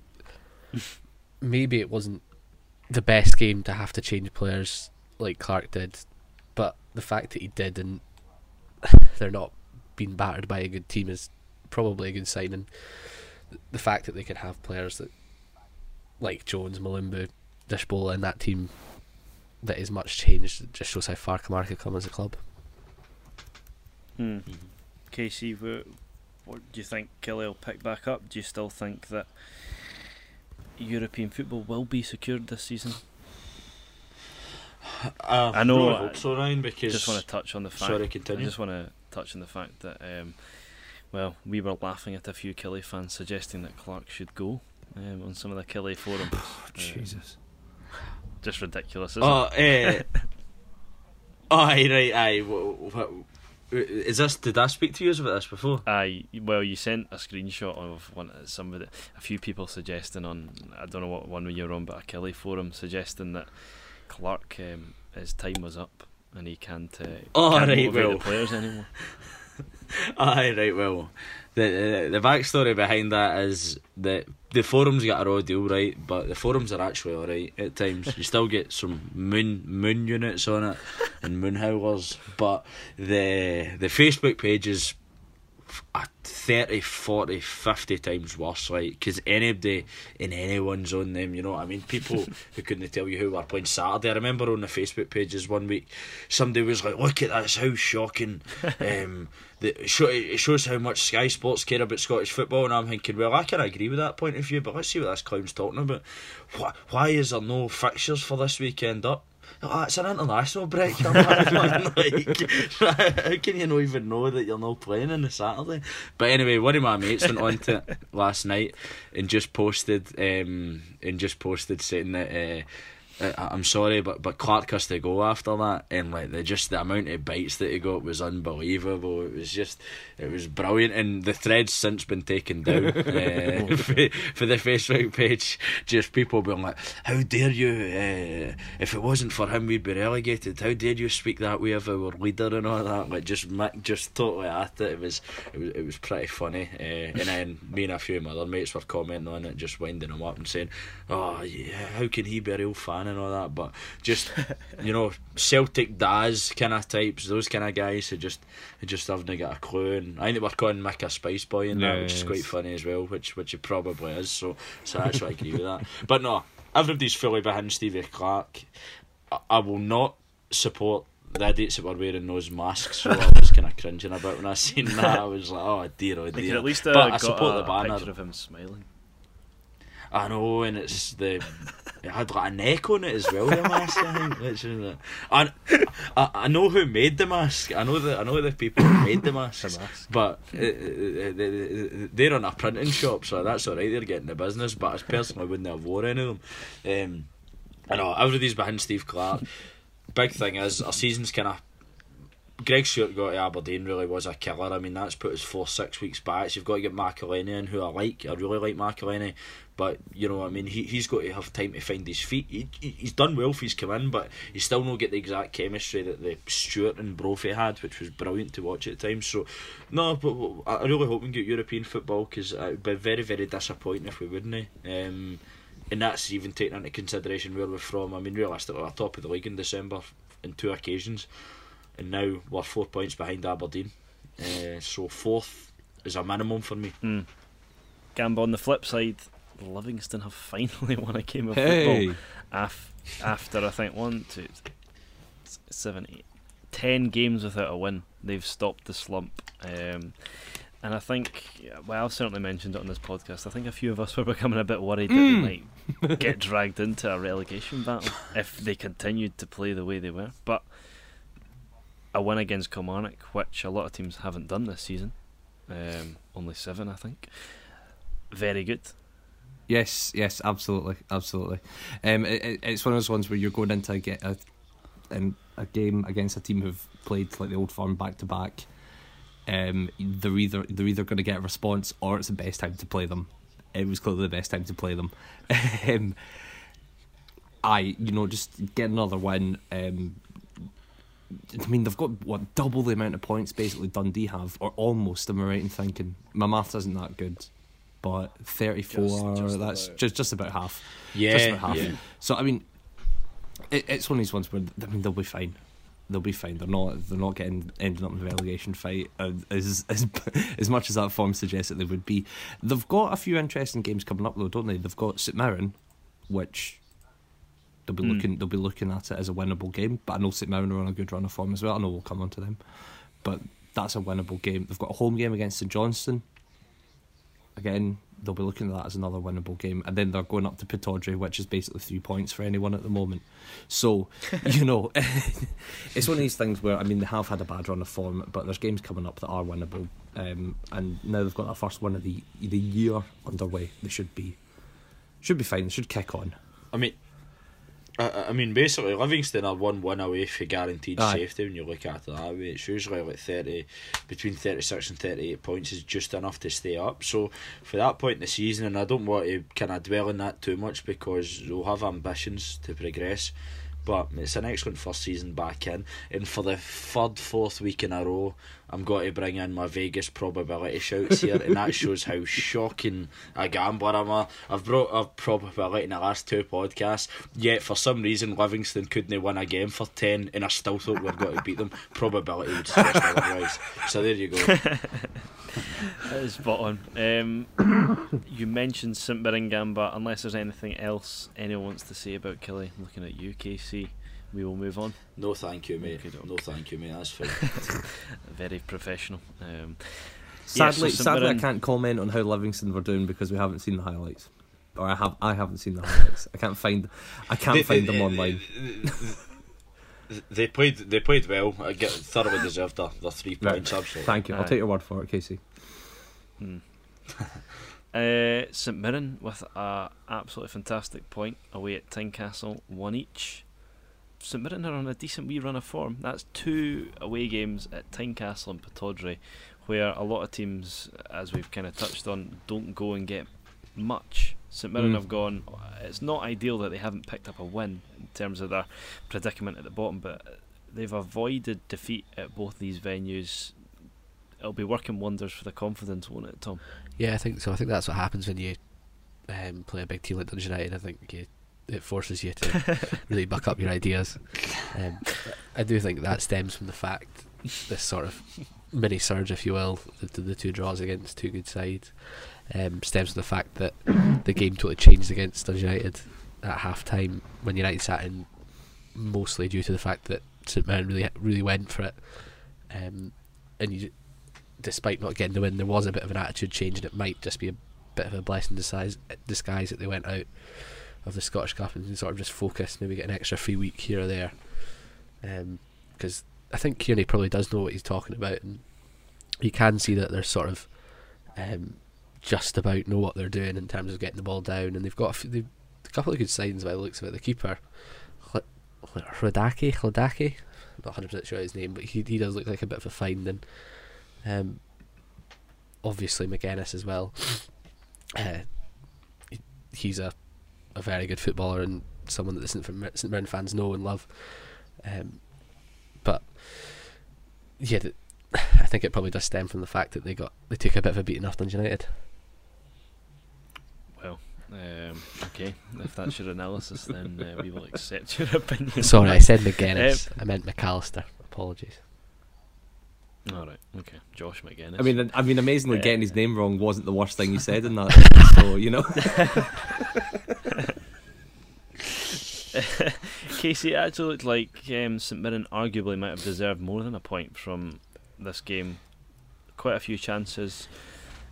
maybe it wasn't the best game to have to change players like Clarke did, but the fact that he did and they're not being battered by a good team is probably a good sign. And the fact that they can have players that like Jones, Mulumbu, Tshibola in that team that is much changed just shows how far Kilmarnock have come as a club. Hmm. Casey, what, what do you think Killie will pick back up? Do you still think that European football will be secured this season? Uh, I know, really uh, hope so, Ryan, because just want to touch on the fact. sorry, I continue. just want to touch on the fact that, um, well, we were laughing at a few Killie fans suggesting that Clarke should go um, on some of the Killie forums. Uh, Jesus. just ridiculous, isn't Oh, it? eh. aye, right, aye. wh- wh- Is this? Did I speak to you about this before? Aye, well, you sent a screenshot of one somebody, a few people suggesting on I don't know what one you were on, but a Killie forum suggesting that Clarke um, his time was up and he can't, uh, Oh, can't right, well. the players anymore. Aye, right. Well, the, the the backstory behind that is that the forums get a raw deal, right? But the forums are actually alright at times. You still get some moon moon units on it and moon howlers, but the the Facebook page is a 30, 40, 50 times worse, right? Because anybody and anyone's on them, you know what I mean? People who couldn't tell you who were playing Saturday. I remember on the Facebook pages one week, somebody was like, "Look at this! How shocking!" um, the, it show- it shows how much Sky Sports care about Scottish football, and I'm thinking, well, I can agree with that point of view, but let's see what this clown's talking about. Why, why is there no fixtures for this weekend up? Oh, it's an international break. Like, how can you not even know that you're not playing on the Saturday? But anyway, one of my mates went on to last night and just posted, um, and just posted saying that. Uh, I- I'm sorry, but but Clarke has to go after that, and like the just the amount of bites that he got was unbelievable. It was just, it was brilliant, and the thread's since been taken down uh, for, for the Facebook page. Just people being like, "How dare you? Uh, if it wasn't for him, we'd be relegated. How dare you speak that way of our leader and all that?" Like just just totally at it. It was it was it was pretty funny, uh, and then me and a few of my other mates were commenting on it, just winding him up and saying, "Oh yeah, how can he be a real fan and all that?" But just you know, Celtic Daz kind of types, those kind of guys who just who just haven't got a clue. And I think were calling Mick a spice boy in that, which is quite funny as well, which which he probably is. So so I actually agree with that. But no, everybody's fully behind Stevie Clarke. I, I will not support the idiots that were wearing those masks, so I was kind of cringing a bit when I seen that. I was like, oh dear, oh dear. at least uh, but I support the banner. of him smiling. I know, and it's the it had like a neck on it as well. The mask, I think. Which is the, I, I I know who made the mask. I know the I know the people who made the masks. The mask. But uh, uh, uh, they- they're in a printing shop, so that's all right. They're getting the business. But I personally wouldn't have worn any of them. Um, I know everybody's behind Steve Clarke. Big thing is our season's kind of. Greg Stewart got to Aberdeen really was a killer. I mean that's put us four six weeks back. So you've got to get McElhenney in, who I like. I really like McElhenney, but you know I mean he he's got to have time to find his feet. He, he he's done well if he's come in, but he's still not get the exact chemistry that the Stewart and Brophy had, which was brilliant to watch at times. So no, but I really hope we get European football because it would be very very disappointing if we wouldn't. Um, and that's even taking into consideration where we're from. I mean, realistically, we're top of the league in December in two occasions, and now we're four points behind Aberdeen. Uh, so fourth is a minimum for me. Mm. Gamba on the flip side, Livingston have finally won a game of Hey. football af- after I think one, two, seven, eight, ten games without a win. They've stopped the slump. Um, and I think, well, I've certainly mentioned it on this podcast. I think a few of us were becoming a bit worried that Mm. they might get dragged into a relegation battle if they continued to play the way they were. But a win against Kilmarnock, which a lot of teams haven't done this season, um, only seven, I think. very good. Yes, yes, absolutely, absolutely. Um, it, it, it's one of those ones where you're going into a, get a, in a game against a team who've played like the old firm back to back. Um, they're either they're either going to get a response or it's the best time to play them. It was clearly the best time to play them. um, I, you know, just get another win. Um, I mean, they've got what double the amount of points basically Dundee have, or almost. Am I right in thinking? My maths isn't that good, but thirty-four. Just- just that's about. just just about half. Yeah, just about half. yeah. So I mean, it, it's one of these ones where I mean they'll be fine. They'll be fine. They're not. They're not getting ending up in the relegation fight uh, as as as much as that form suggests that they would be. They've got a few interesting games coming up though, don't they? They've got St Mirren, which they'll be Mm. looking. They'll be looking at it as a winnable game. But I know St Mirren are on a good run of form as well. I know we'll come on to them, but that's a winnable game. They've got a home game against St Johnstone. Again, they'll be looking at that as another winnable game, and then they're going up to Pittodrie, which is basically three points for anyone at the moment. So, you know, it's one of these things where I mean they have had a bad run of form, but there's games coming up that are winnable, um, and now they've got that first one of the the year underway. They should be should be fine. They should kick on. I mean, I, I- mean, basically, Livingston are one win away for guaranteed Aye. safety when you look at it that way. It's usually like 30, between 36 and 38 points is just enough to stay up. So, for that point in the season, and I don't want to kind of dwell on that too much because they'll have ambitions to progress. But it's an excellent first season back in. And for the third, fourth week in a row, I'm going to bring in my Vegas probability shouts here. and that shows how shocking a gambler I'm. A. I've brought up probability in the last two podcasts, yet for some reason Livingston couldn't win a game for 10, and I still thought we are going to beat them. Probability would otherwise. So there you go. That is spot on. Um, you mentioned St Mirren Gamba. Unless there's anything else anyone wants to say about Killie, looking at you, KC, we will move on. No, thank you, mate. Okey-doke. No, thank you, mate. That's fine. Very professional. Um, Sadly, so St sadly, I can't comment on how Livingston were doing because we haven't seen the highlights, or I have. I haven't seen the highlights. I can't find. I can't They- find they- them online. They played. They played well. I get thoroughly deserved their, their three Right. points. Absolutely. Thank you. I'll Aye. take your word for it, Casey. hmm. uh, St Mirren with a absolutely fantastic point away at Tynecastle, one each. St Mirren are on a decent wee run of form. That's two away games at Tynecastle and Pittodrie, where a lot of teams, as we've kind of touched on, don't go and get much. St Mirren Mm. have gone. It's not ideal that they haven't picked up a win in terms of their predicament at the bottom, but they've avoided defeat at both these venues. It'll be working wonders for the confidence, won't it, Tom? Yeah, I think so. I think that's what happens when you um, play a big team like Dundee United. I think you, it forces you to really buck up your ideas. Um, I do think that stems from the fact this sort of mini surge, if you will, the, the two draws against two good sides, um, stems from the fact that the game totally changed against Dundee United at half time when United sat in, mostly due to the fact that St Mirren really really went for it, um, and you, despite not getting the win, there was a bit of an attitude change, and it might just be a bit of a blessing disguise, disguise that they went out of the Scottish Cup and sort of just focus, maybe get an extra free week here or there. Because I think Kearney probably does know what he's talking about, and you can see that they're sort of um, just about know what they're doing in terms of getting the ball down, and they've got a, they've, a couple of good signs by the looks of it. The keeper, Hladaki, Hladaki, not 100% sure his name, but he he does look like a bit of a find, and um, obviously McGuinness as well. Uh, he, he's a a very good footballer and someone that the St. Mir- St Mirren fans know and love. Um, but yeah, the, I think it probably does stem from the fact that they got they took a bit of a beating off Dundee United. Well, um, okay. If that's your analysis, then uh, we will accept your opinion. Sorry, I said McGuinness. I meant McAllister. Apologies. All right. Okay. Josh McGuinness. I mean, I mean, amazingly, Uh, getting his name wrong wasn't the worst thing you said in that. so you know, Casey, it actually looked like um, St Mirren arguably might have deserved more than a point from this game. Quite a few chances.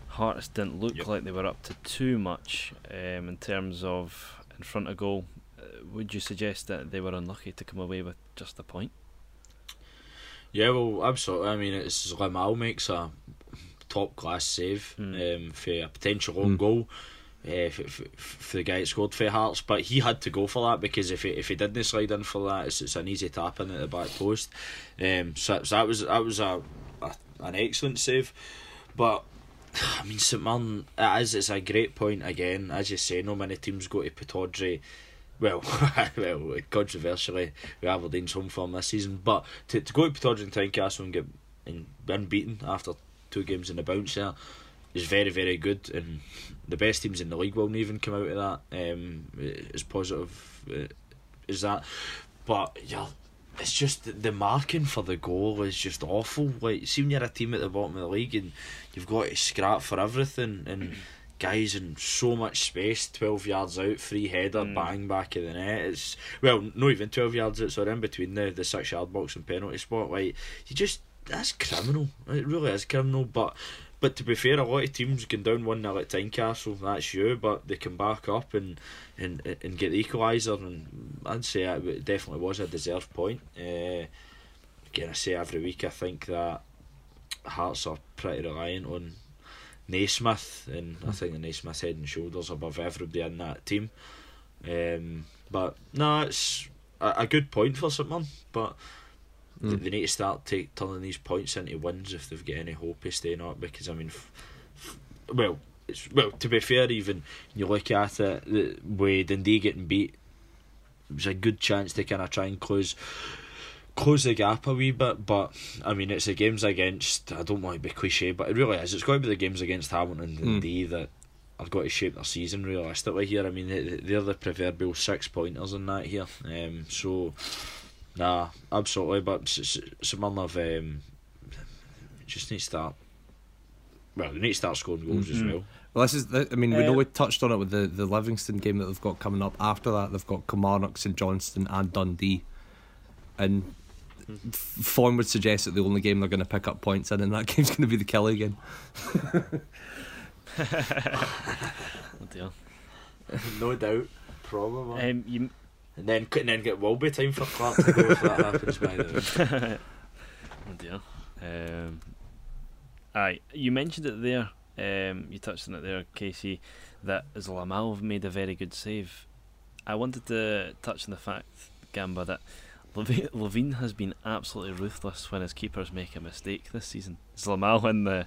Hearts didn't look Yep. like they were up to too much um, in terms of in front of goal. Uh, would you suggest that they were unlucky to come away with just a point? Yeah, well, absolutely. I mean, it's Zlamal makes a top class save Mm. um, for a potential own Mm. goal. Uh, for, for, for the guy that scored for Hearts, but he had to go for that because if he if he didn't slide in for that, it's, it's an easy tap in at the back post. Um, so, so that was that was a, a an excellent save, but I mean St Mirren it is it's a great point again. As you say, no many teams go to Pittodrie. Well, well, controversially, with Aberdeen's home form this season, but to, to go to Pittodrie and Tynecastle and get and be unbeaten after two games in the bounce there is very very good, and the best teams in the league will not even come out of that. Um, as positive uh, as that, but yeah. It's just the- marking for the goal is just awful. Like, see when you're a team at the bottom of the league and you've got to scrap for everything, and guys in so much space, twelve yards out, free header, Mm. bang back of the net. It's well, not even twelve yards out, so in between the the six yard box and penalty spot. Like you just that's criminal. It really is criminal. But but to be fair, a lot of teams can down one 0 at Tynecastle. That's you, but they can back up and and and get the equaliser. And I'd say it definitely was a deserved point. Uh, again, I say every week. I think that Hearts are pretty reliant on Naismith, and I think the Naismith head and shoulders above everybody in that team. Um, but no, it's a, a good point for Mirren, but Mm. they need to start take, turning these points into wins if they've got any hope of staying up. Because I mean, f- f- well, it's well to be fair, even you look at it, the way Dundee getting beat, it was a good chance to kind of try and close close the gap a wee bit, but I mean, it's the games against. I don't want to be cliche, but it really is. It's got to be the games against Hamilton and Mm. Dundee that have got to shape their season realistically here. I mean, they- they're the proverbial six pointers in that here. Um, so, nah, absolutely. But s- s- St have um, just need to start. Well, they need to start scoring goals as Mhm. well. Well, this is. I mean, we Uh, know we touched on it with the the Livingston game that they've got coming up. After that, they've got Kilmarnock, St Johnstone, and Dundee, and f- form would suggest that the only game they're going to pick up points in, and that game's going to be the Killie game. Oh dear. no doubt, probably. Um, you and then and then get Wilby time for Clarke to go if that happens. By the way. oh dear. Um, aye, you mentioned it there. Um, you touched on it there, Casey. That Zlamal made a very good save. I wanted to touch on the fact, Gamba, that Levein, Levein has been absolutely ruthless when his keepers make a mistake this season. Zlamal in the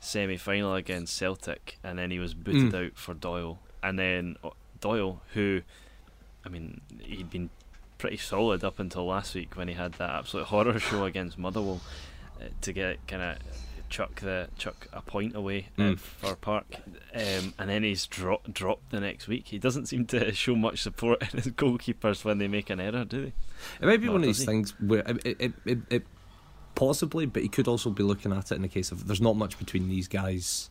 semi-final against Celtic, and then he was booted Mm. out for Doyle, and then uh, Doyle, who, I mean, he'd been pretty solid up until last week when he had that absolute horror show against Motherwell uh, to get kind of chuck the chuck a point away Mm. at Fir Park, um, and then he's dro- dropped the next week. He doesn't seem to show much support in his goalkeepers when they make an error, do they? It might be one of these he? things where it, it, it, it, it possibly, but he could also be looking at it in the case of there's not much between these guys.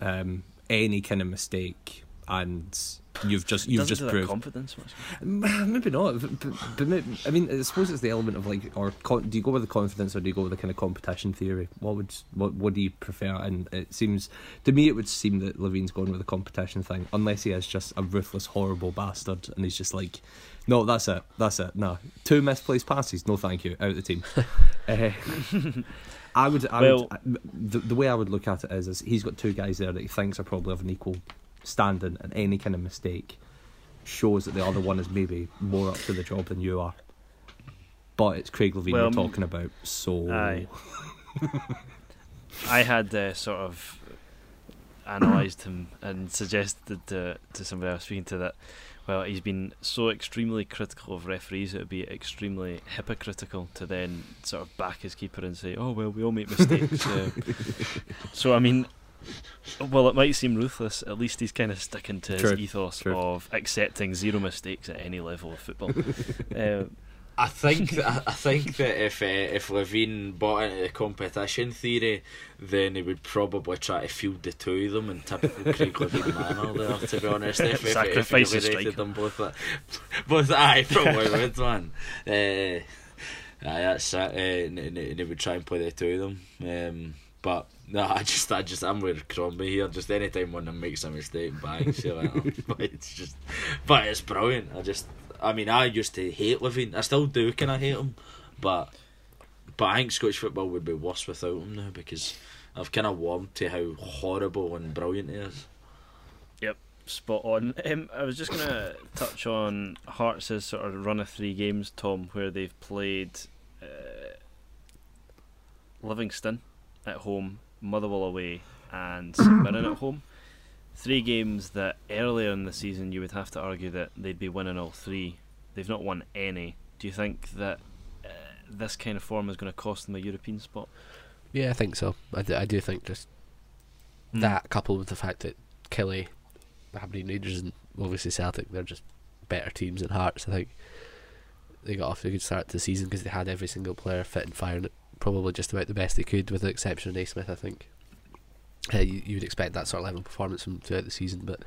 Um, any kind of mistake, and you've just you've just proved confidence much. Maybe not, but, but, but maybe, I mean, I suppose it's the element of like, or con- do you go with the confidence or do you go with the kind of competition theory? What would what what do you prefer? And it seems to me, it would seem that Levein's going with the competition thing, unless he is just a ruthless, horrible bastard, and he's just like, no, that's it, that's it, no, two misplaced passes, no, thank you, out of the team. uh, I would, I Well- would, the, the way I would look at it is, is he's got two guys there that he thinks are probably of an equal standing, and any kind of mistake shows that the other one is maybe more up to the job than you are. But it's Craig Levein Well, we're talking about, so Aye. I had uh, sort of analysed him and suggested to, to somebody I was speaking to that, well, he's been so extremely critical of referees, it would be extremely hypocritical to then sort of back his keeper and say, oh, well, we all make mistakes. uh, so, I mean, well, it might seem ruthless, at least he's kind of sticking to True, his ethos true. of accepting zero mistakes at any level of football. uh, I think that, I think that if uh, if Levein bought into the competition theory, then he would probably try to field the two of them in typical Craig Levein manner. There, to be honest, if, if, if Sacrifice he the rated them both, like, both I probably would man. Uh, aye, that's it. Uh, and, and, and he would try and play the two of them. Um, but no, I just, I just, I'm with Crombie here. Just anytime one of them makes a mistake, bang, see later. but it's just, but it's brilliant. I just, I mean, I used to hate Levein. I still do Can I hate him, but but I think Scottish football would be worse without him now because I've kind of warmed to how horrible and brilliant he is. Yep, spot on. Um, I was just going to touch on Hearts' sort of run of three games, Tom, where they've played uh, Livingston at home, Motherwell away, and St Mirren at home. Three games that earlier in the season you would have to argue that they'd be winning all three. They've not won any. Do you think that uh, this kind of form is going to cost them a European spot? Yeah, I think so. I do, I do think just that coupled with the fact that Killie, Aberdeen Rangers, and obviously Celtic, they're just better teams than Hearts. I think they got off to a good start to the season because they had every single player fit and firing it probably just about the best they could, with the exception of Naismith. I think uh, you, you would expect that sort of level of performance from throughout the season, but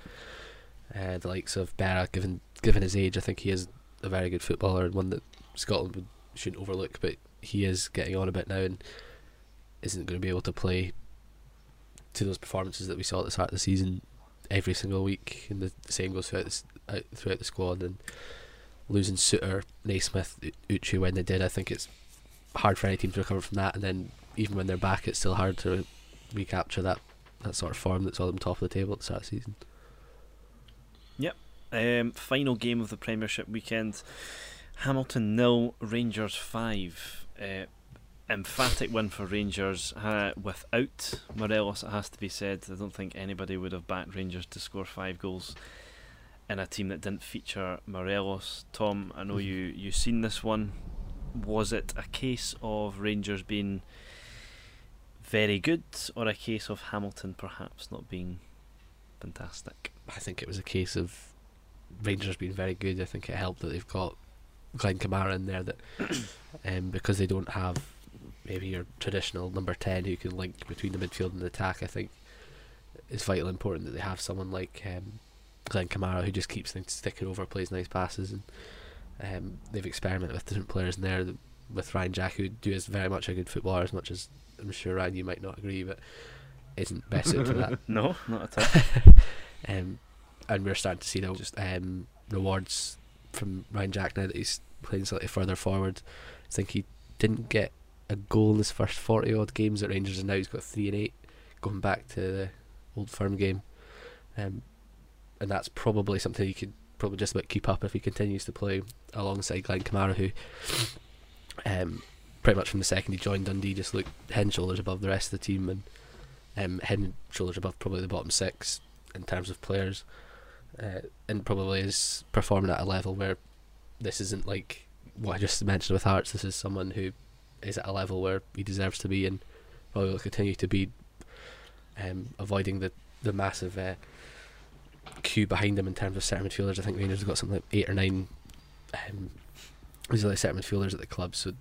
uh, the likes of Berra, given given his age, I think he is a very good footballer and one that Scotland would, shouldn't overlook. But he is getting on a bit now and isn't going to be able to play to those performances that we saw at the start of the season every single week, and the same goes throughout the, out throughout the squad. And losing Souttar, Naismith, U- Uche when they did, I think it's hard for any team to recover from that. And then even when they're back, it's still hard to recapture that that sort of form that saw them top of the table at the start of the season. Yep. Um, final game of the Premiership weekend Hamilton nil, Rangers 5. Uh, emphatic win for Rangers uh, without Morelos, it has to be said. I don't think anybody would have backed Rangers to score five goals in a team that didn't feature Morelos. Tom, I know Mhm. you you seen this one. Was it a case of Rangers being very good, or a case of Hamilton perhaps not being fantastic? I think it was a case of Rangers being very good. I think it helped that they've got Glenn Kamara in there that um, because they don't have maybe your traditional number ten who can link between the midfield and the attack. I think it's vital important that they have someone like um, Glenn Kamara who just keeps things sticking over, plays nice passes, and um, they've experimented with different players in there. With Ryan Jack, who do is very much a good footballer, as much as I'm sure Ryan you might not agree, but isn't best suited for that. No, not at all. Um, and we're starting to see the Just- um, rewards from Ryan Jack now that he's playing slightly further forward. I think he didn't get a goal in his first 40 odd games at Rangers, and now he's got 3 and 8 going back to the old firm game. Um, and that's probably something he could probably just about keep up if he continues to play alongside Glenn Kamara, who um, pretty much from the second he joined Dundee just looked head and shoulders above the rest of the team and um, head and shoulders above probably the bottom six in terms of players, uh, and probably is performing at a level where this isn't like what I just mentioned with Hearts. This is someone who is at a level where he deserves to be, and probably will continue to be, um, avoiding the the massive uh, queue behind him in terms of centre midfielders. I think Rangers have got something like eight or nine. Um, like centre midfielders at the club, so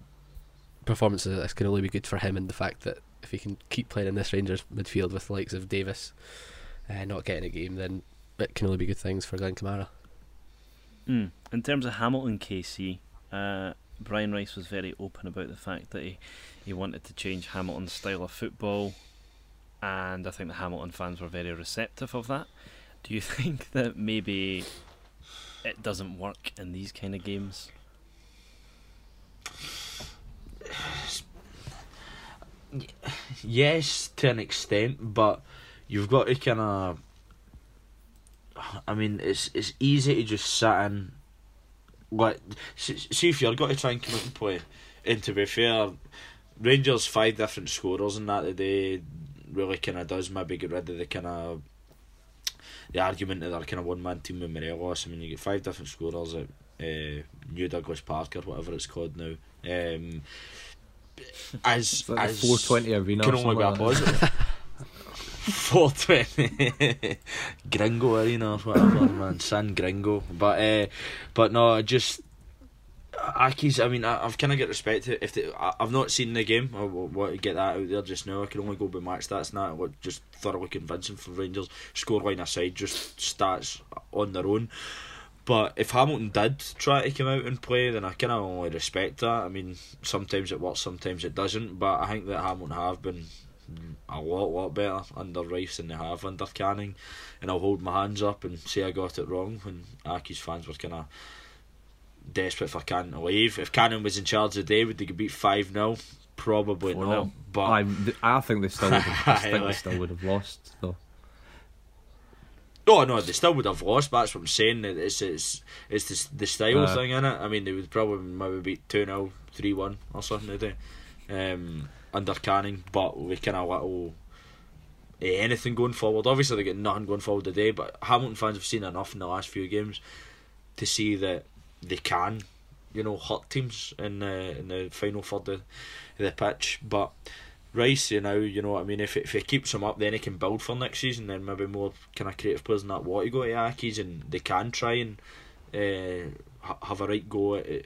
performances this can only be good for him, and the fact that if he can keep playing in this Rangers midfield with the likes of Davis uh, not getting a game, then it can only be good things for Glenn Kamara. Mm. In terms of Hamilton KC, uh, Brian Rice was very open about the fact that he, he wanted to change Hamilton's style of football, and I think the Hamilton fans were very receptive of that. Do you think that maybe it doesn't work in these kind of games? Yes, to an extent, but you've got to kind of. I mean, it's it's easy to just sit in. Like, see if you're going to try and come out and play. And to be fair, Rangers five different scorers and that today really kind of does maybe get rid of the kind of the argument that they're kind of one man team with Morelos. I mean, you get five different scorers at uh, New Douglas Park or whatever it's called now. Um, as like as 420 arena. can only be a something like that. positive. 420 Gringo Arena or whatever, man. San Gringo. But uh, but no, I just Accies. I mean, I, I've kind of got respect to if they, I, I've not seen the game. I wa- want to get that out there just now. I can only go by match stats that. It just thoroughly convincing for Rangers. Scoreline aside, just stats on their own. But if Hamilton did try to come out and play, then I kind of only respect that. I mean, sometimes it works, sometimes it doesn't. But I think that Hamilton have been a lot, lot better under Rice than they have under Canning. And I'll hold my hands up and say I got it wrong when Accies fans were kind of desperate for Cannon to leave. If Cannon was in charge today, would they beat five 0 Probably 4-0. not. But I, I think they still would have, I think they still would have lost though. No, no, they still would have lost. But that's what I'm saying. that It's it's it's the, the style Uh. thing in it. I mean, they would probably maybe beat two 0 three one or something today, um, under Canning. But we kind of little eh, anything going forward. Obviously, they get nothing going forward today. But Hamilton fans have seen enough in the last few games to see that they can, you know, hurt teams in the in the final third of the pitch. But Rice, you know, you know what I mean. If if he keeps him up, then he can build for next season. Then maybe more kind of creative players than that want to go to Accies, and they can try and uh, have a right go at, at,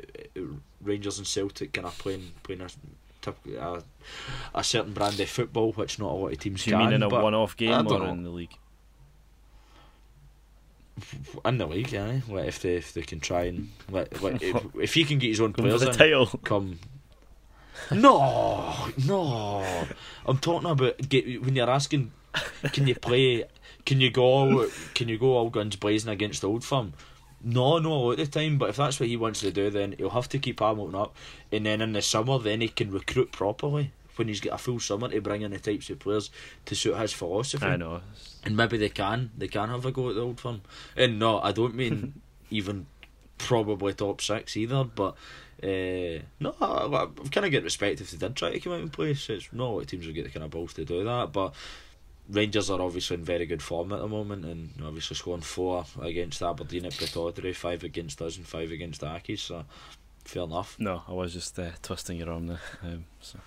Rangers and Celtic, kind of playing playing a, a a certain brand of football, which not a lot of teams Do you can. mean in a one-off game or know. in the league? In the league, yeah. Like if they if they can try and like, like if, if he can get his own for players the in, title. come. No, no. I'm talking about get, when you're asking, can you play? Can you go? all- Can you go all guns blazing against the old firm? No, no, A all the time. But if that's what he wants to do, then he'll have to keep Hamilton up, and then in the summer, then he can recruit properly when he's got a full summer to bring in the types of players to suit his philosophy I know. and maybe they can they can have a go at the old firm. And no, I don't mean even probably top six either. But uh, no, I, I've kind of get respect if they did try to come out and play. So it's not a lot of teams will get the kind of balls to do that. But Rangers are obviously in very good form at the moment, and obviously scoring four against Aberdeen at Pittodrie, five against us, and five against Aki. So fair enough. No, I was just uh, twisting your arm there. Um, so.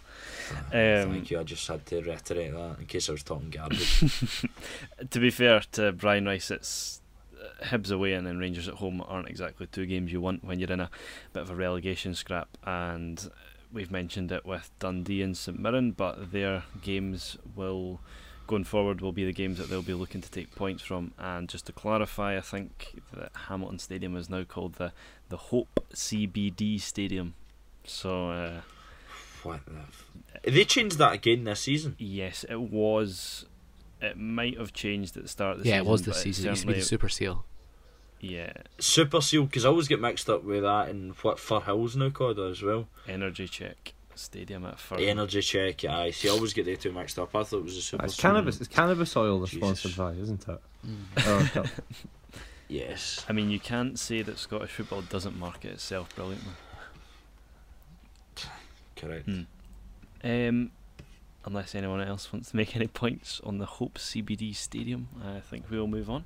Um, Thank you. I just had to reiterate that in case I was talking garbage. to be fair to Brian Rice, it's uh, Hibs away and then Rangers at home aren't exactly two games you want when you're in a bit of a relegation scrap. And we've mentioned it with Dundee and St Mirren, but their games will going forward will be the games that they'll be looking to take points from. And just to clarify, I think that Hamilton Stadium is now called the the Hope CBD Stadium. So. Uh, what the they changed that again this season. Yes, it was. It might have changed at the start of the yeah, season. it was this season. It used to be the Super Seal. Yeah, Super Seal, because I always get mixed up with that and what Firhill's now called as well. Energy Check Stadium at Fir. Energy Check, I see. I always get the two mixed up. I thought it was a Super It's Seal. cannabis. It's cannabis oil they're Jesus. sponsored by, isn't it? Mm. Oh, okay. Yes. I mean, you can't say that Scottish football doesn't market itself brilliantly. Correct. Hmm. Um, unless anyone else wants to make any points on the Hope CBD Stadium, I think we'll move on.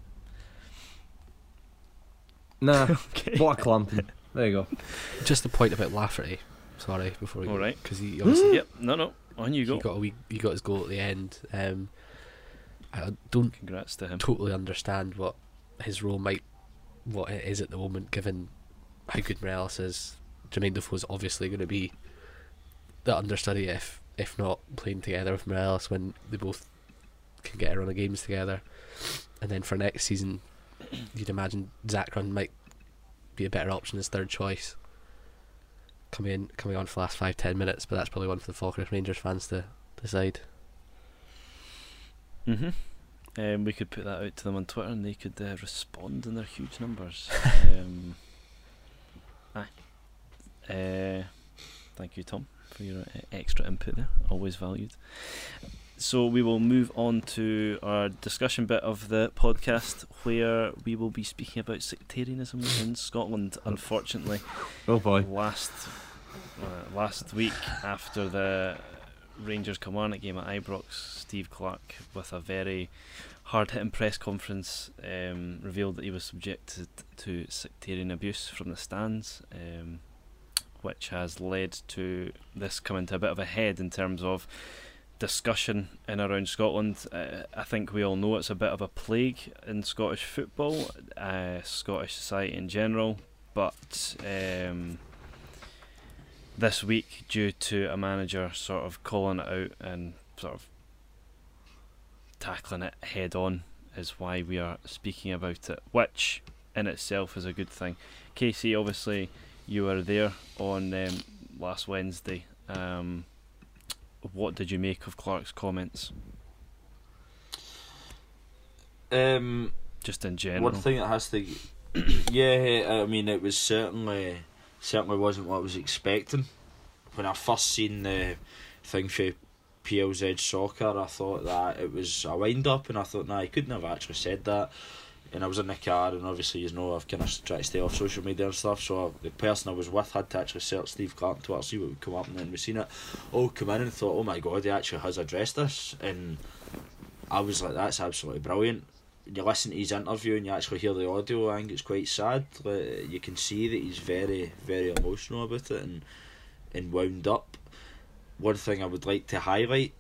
nah, Okay. what a clumping. There you go. Just a point about Lafferty. Sorry, before we All right. because he obviously yep. No, no. On you go. he go. got a wee, he got his goal at the end. Um, I don't Congrats to him. totally understand what his role might, what it is at the moment, given how good Morelos is. Jermaine Defoe's obviously going to be the understudy, if if not playing together with Morelos when they both can get a run of games together. And then for next season, you'd imagine Zak Rudden might be a better option as third choice. Coming in, coming on for the last five ten minutes, but that's probably one for the Falkirk Rangers fans to decide. hmm Um, we could put that out to them on Twitter, and they could uh, respond in their huge numbers. um, aye. Uh, thank you, Tom, for your uh, extra input there. Always valued. So we will move on to our discussion bit of the podcast, where we will be speaking about sectarianism in Scotland. Unfortunately, Oh boy. last uh, last week after the Rangers Kilmarnock game at Ibrox, Steve Clarke, with a very hard-hitting press conference, um, revealed that he was subjected to sectarian abuse from the stands, um, which has led to this coming to a bit of a head in terms of discussion in around Scotland. Uh, I think we all know it's a bit of a plague in Scottish football, uh, Scottish society in general, but um, this week, due to a manager sort of calling it out and sort of tackling it head on, is why we are speaking about it, which in itself is a good thing. Casey, obviously, you were there on um, last Wednesday. Um, what did you make of Clarke's comments, Um, just in general? one thing that has to, yeah, I mean, it was certainly certainly wasn't what I was expecting. When I first seen the thing for PLZ soccer, I thought that it was a wind up, and I thought, nah, he couldn't have actually said that. And I was in the car, and obviously, you know, I've kind of tried to stay off social media and stuff. So the person I was with had to actually search Steve Clarke to see what would come up, and then we seen it all come in, and thought, oh my god, he actually has addressed this, and I was like, that's absolutely brilliant. You listen to his interview and you actually hear the audio, I think it's quite sad. Like, you can see that he's very, very emotional about it and and wound up. One thing I would like to highlight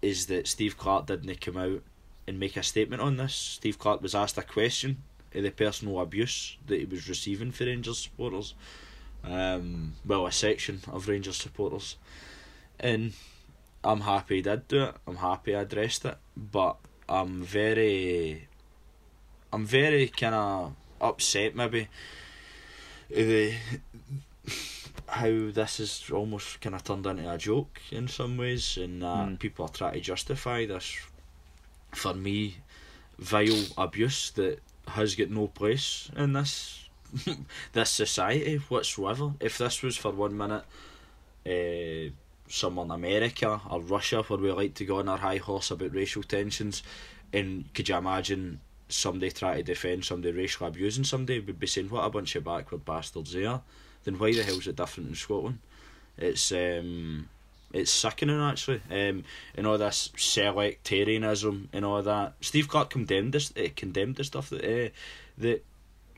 is that Steve Clarke didn't come out and make a statement on this. Steve Clarke was asked a question of the personal abuse that he was receiving for Rangers supporters. Um, well, a section of Rangers supporters. And I'm happy he did do it. I'm happy I addressed it. But I'm very. I'm very kind of upset, maybe. The, how this is almost kind of turned into a joke in some ways, and uh, Mm. people are trying to justify this for me vile abuse that has got no place in this this society whatsoever. If this was for one minute, uh, somewhere in America or Russia where we like to go on our high horse about racial tensions, and could you imagine somebody trying to defend somebody racially abusing somebody would be saying what a bunch of backward bastards they are. Then why the hell is it different in Scotland? It's um, it's sickening actually. Um, and all this selectarianism and all that. Steve Clarke condemned this. Uh, condemned the stuff that uh, that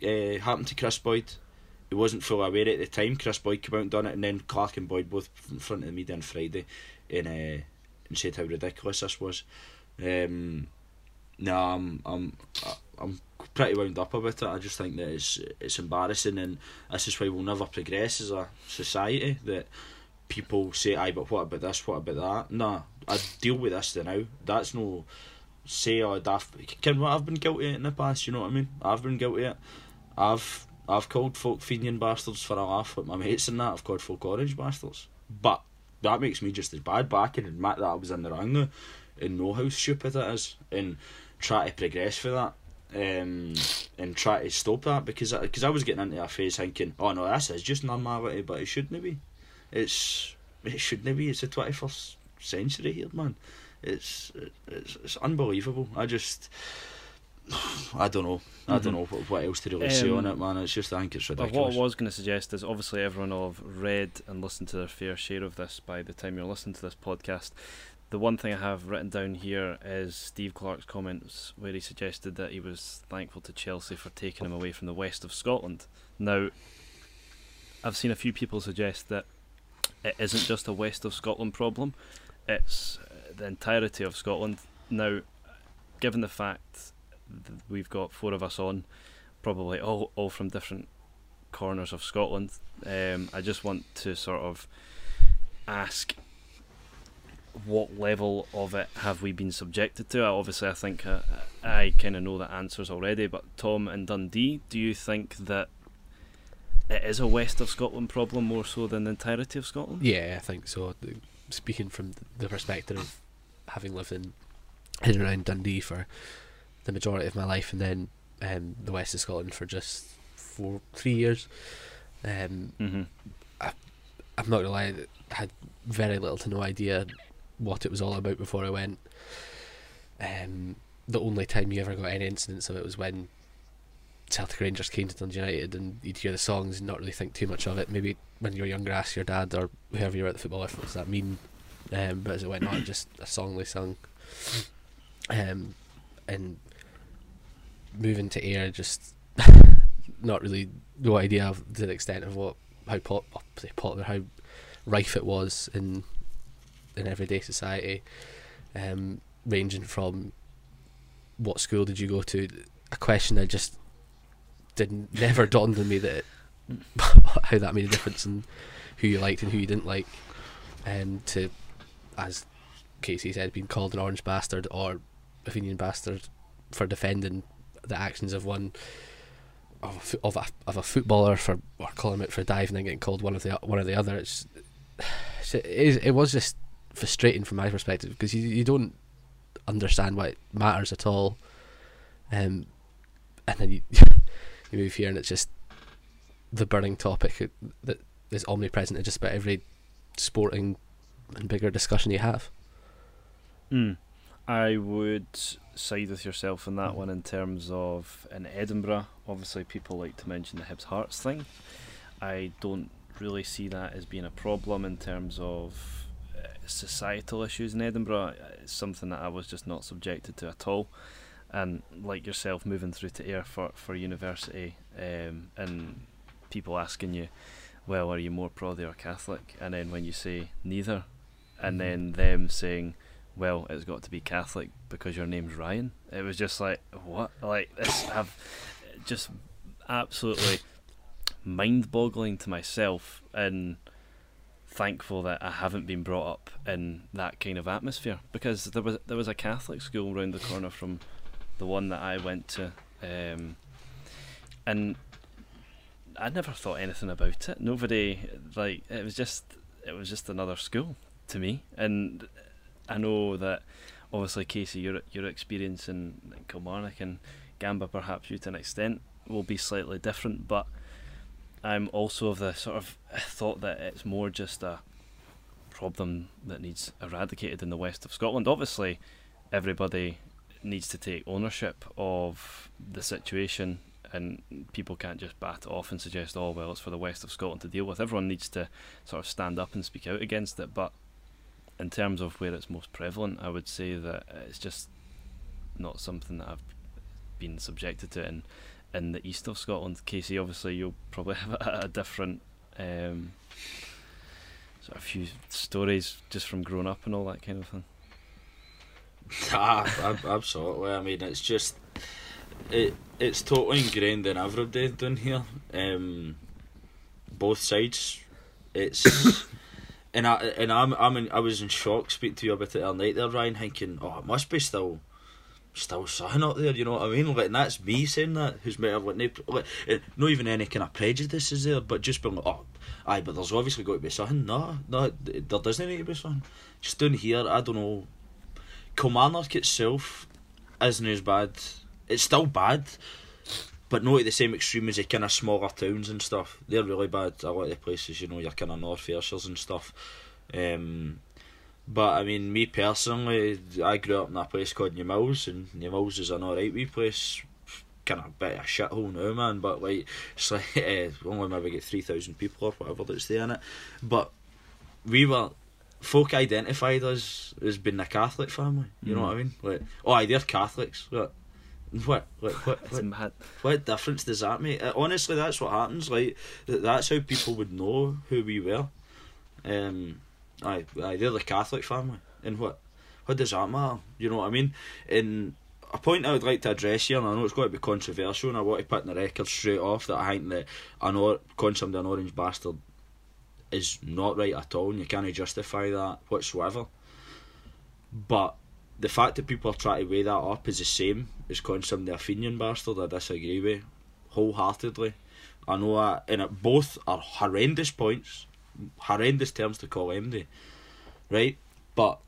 uh, happened to Kris Boyd. He wasn't fully aware at the time. Kris Boyd came out and done it, and then Clarke and Boyd both in front of the media on Friday, and uh, and said how ridiculous this was. Um, no, I'm I'm I'm pretty wound up about it. I just think that it's it's embarrassing, and this is why we'll never progress as a society. That people say, "Aye, but what about this? What about that?" Nah, I deal with this now. That's no say or daft. Can what I've been guilty in the past. You know what I mean? I've been guilty it. I've I've called folk Fenian bastards for a laugh with my mates and that. I've called folk orange bastards, but that makes me just as bad. But I can admit that I was in the wrong now, and know how stupid it is, and try to progress for that. Um, and try to stop that because because I, was getting into a phase thinking, oh no, this is just normality, but it shouldn't be. It's it shouldn't be. It's the twenty first century here, man. It's it's it's unbelievable. I just I don't know. I don't Mhm. know what, what else to really say on Um, it, man. It's just I think it's ridiculous. what I was going to suggest is obviously everyone will have read and listened to their fair share of this by the time you're listening to this podcast. The one thing I have written down here is Steve Clarke's comments where he suggested that he was thankful to Chelsea for taking him away from the west of Scotland. Now, I've seen a few people suggest that it isn't just a west of Scotland problem, it's uh, the entirety of Scotland. Now, given the fact we've got four of us on, probably all, all from different corners of Scotland. Um, I just want to sort of ask what level of it have we been subjected to? Obviously, I think uh, I kind of know the answers already, but Tom and Dundee, do you think that it is a west of Scotland problem more so than the entirety of Scotland? Yeah, I think so. Speaking from the perspective of having lived in in and around Dundee for the majority of my life, and then um, the west of Scotland for just four, three years, um, Mm-hmm. I'm not gonna lie, I had very little to no idea what it was all about before I went. Um, the only time you ever got any incidents of it was when Celtic Rangers came to Dundee United, and you'd hear the songs and not really think too much of it. Maybe when you were younger, ask your dad or whoever you were at the football, what does that mean? Um, but as it went on, just a song they sung. Um, and moving to Ayr, just not really no idea of the extent of what how pop, popular how rife it was in in everyday society, um, ranging from what school did you go to? A question that just didn't never dawned on me that how that made a difference in who you liked and who you didn't like, um, to as Casey said, being called an orange bastard or a Fenian bastard for defending the actions of one of of a, of a footballer for or calling him out for diving and getting called one of the one or the other. It's, it's it, is, it was just frustrating from my perspective because you you don't understand why it matters at all, um, and then you you move here and it's just the burning topic that is omnipresent in just about every sporting and bigger discussion you have. Mm. I would side with yourself on that one in terms of in Edinburgh. Obviously, people like to mention the Hibs Hearts thing. I don't really see that as being a problem in terms of uh, societal issues in Edinburgh. It's something that I was just not subjected to at all. And like yourself, moving through to Ayr for, for university, um, and people asking you, well, are you more Protestant or Catholic? And then when you say neither, and then them saying, well, it's got to be Catholic because your name's Ryan. It was just like, what? Like, this, I've just absolutely mind boggling to myself and thankful that I haven't been brought up in that kind of atmosphere because there was there was a Catholic school round the corner from the one that I went to um, and I never thought anything about it nobody like it was just it was just another school to me and I know that obviously Casey your your experience in Kilmarnock and Gamba perhaps you to an extent will be slightly different but I'm also of the sort of thought that it's more just a problem that needs eradicated in the west of Scotland. Obviously, everybody needs to take ownership of the situation, and people can't just bat off and suggest, "Oh well, it's for the west of Scotland to deal with." Everyone needs to sort of stand up and speak out against it. But in terms of where it's most prevalent, I would say that it's just not something that I've been subjected to, and in the east of Scotland. Casey, obviously, you'll probably have a, a different um, sort of few stories just from growing up and all that kind of thing. Ah, absolutely. I mean, it's just it. It's totally ingrained in everybody down here. Um, both sides. It's and I and I'm I'm in, I was in shock Speak to you about it other night there, Ryan, thinking, oh, it must be still still something up there, you know what I mean? Like, that's me saying that, who's might have, like, like, eh, not even any kind of prejudice is there, but just being like, oh, aye, but there's obviously got to be something. No, no, there doesn't need to be something. Just down here, I don't know. Kilmarnock itself isn't as bad. It's still bad, but not at the same extreme as the kind of smaller towns and stuff. They're really bad. A lot of the places, you know, your kind of North Ayrshires and stuff. Um, but I mean, me personally, I grew up in a place called Newmilns, and Newmilns is an alright wee place. Kind of a bit of a shithole now, man. But like, it's like uh, only maybe get three thousand people or whatever that's there in it. But we were folk identified us as being a Catholic family. You mm. know what I mean? Like, oh, they're Catholics. What? What, what, what, what, what difference does that make? Uh, honestly, that's what happens. Like, that's how people would know who we were. Um, aye, aye, they're the Catholic family. And what what does that matter? You know what I mean? And a point I would like to address here, and I know it's going to be controversial, and I want to put in the record straight off that I think that an or- somebody an orange bastard is not right at all, and you can't justify that whatsoever. But the fact that people are trying to weigh that up is the same as calling somebody a Fenian bastard, I disagree with wholeheartedly. I know that, and it, both are horrendous points, horrendous terms to call MD, right? But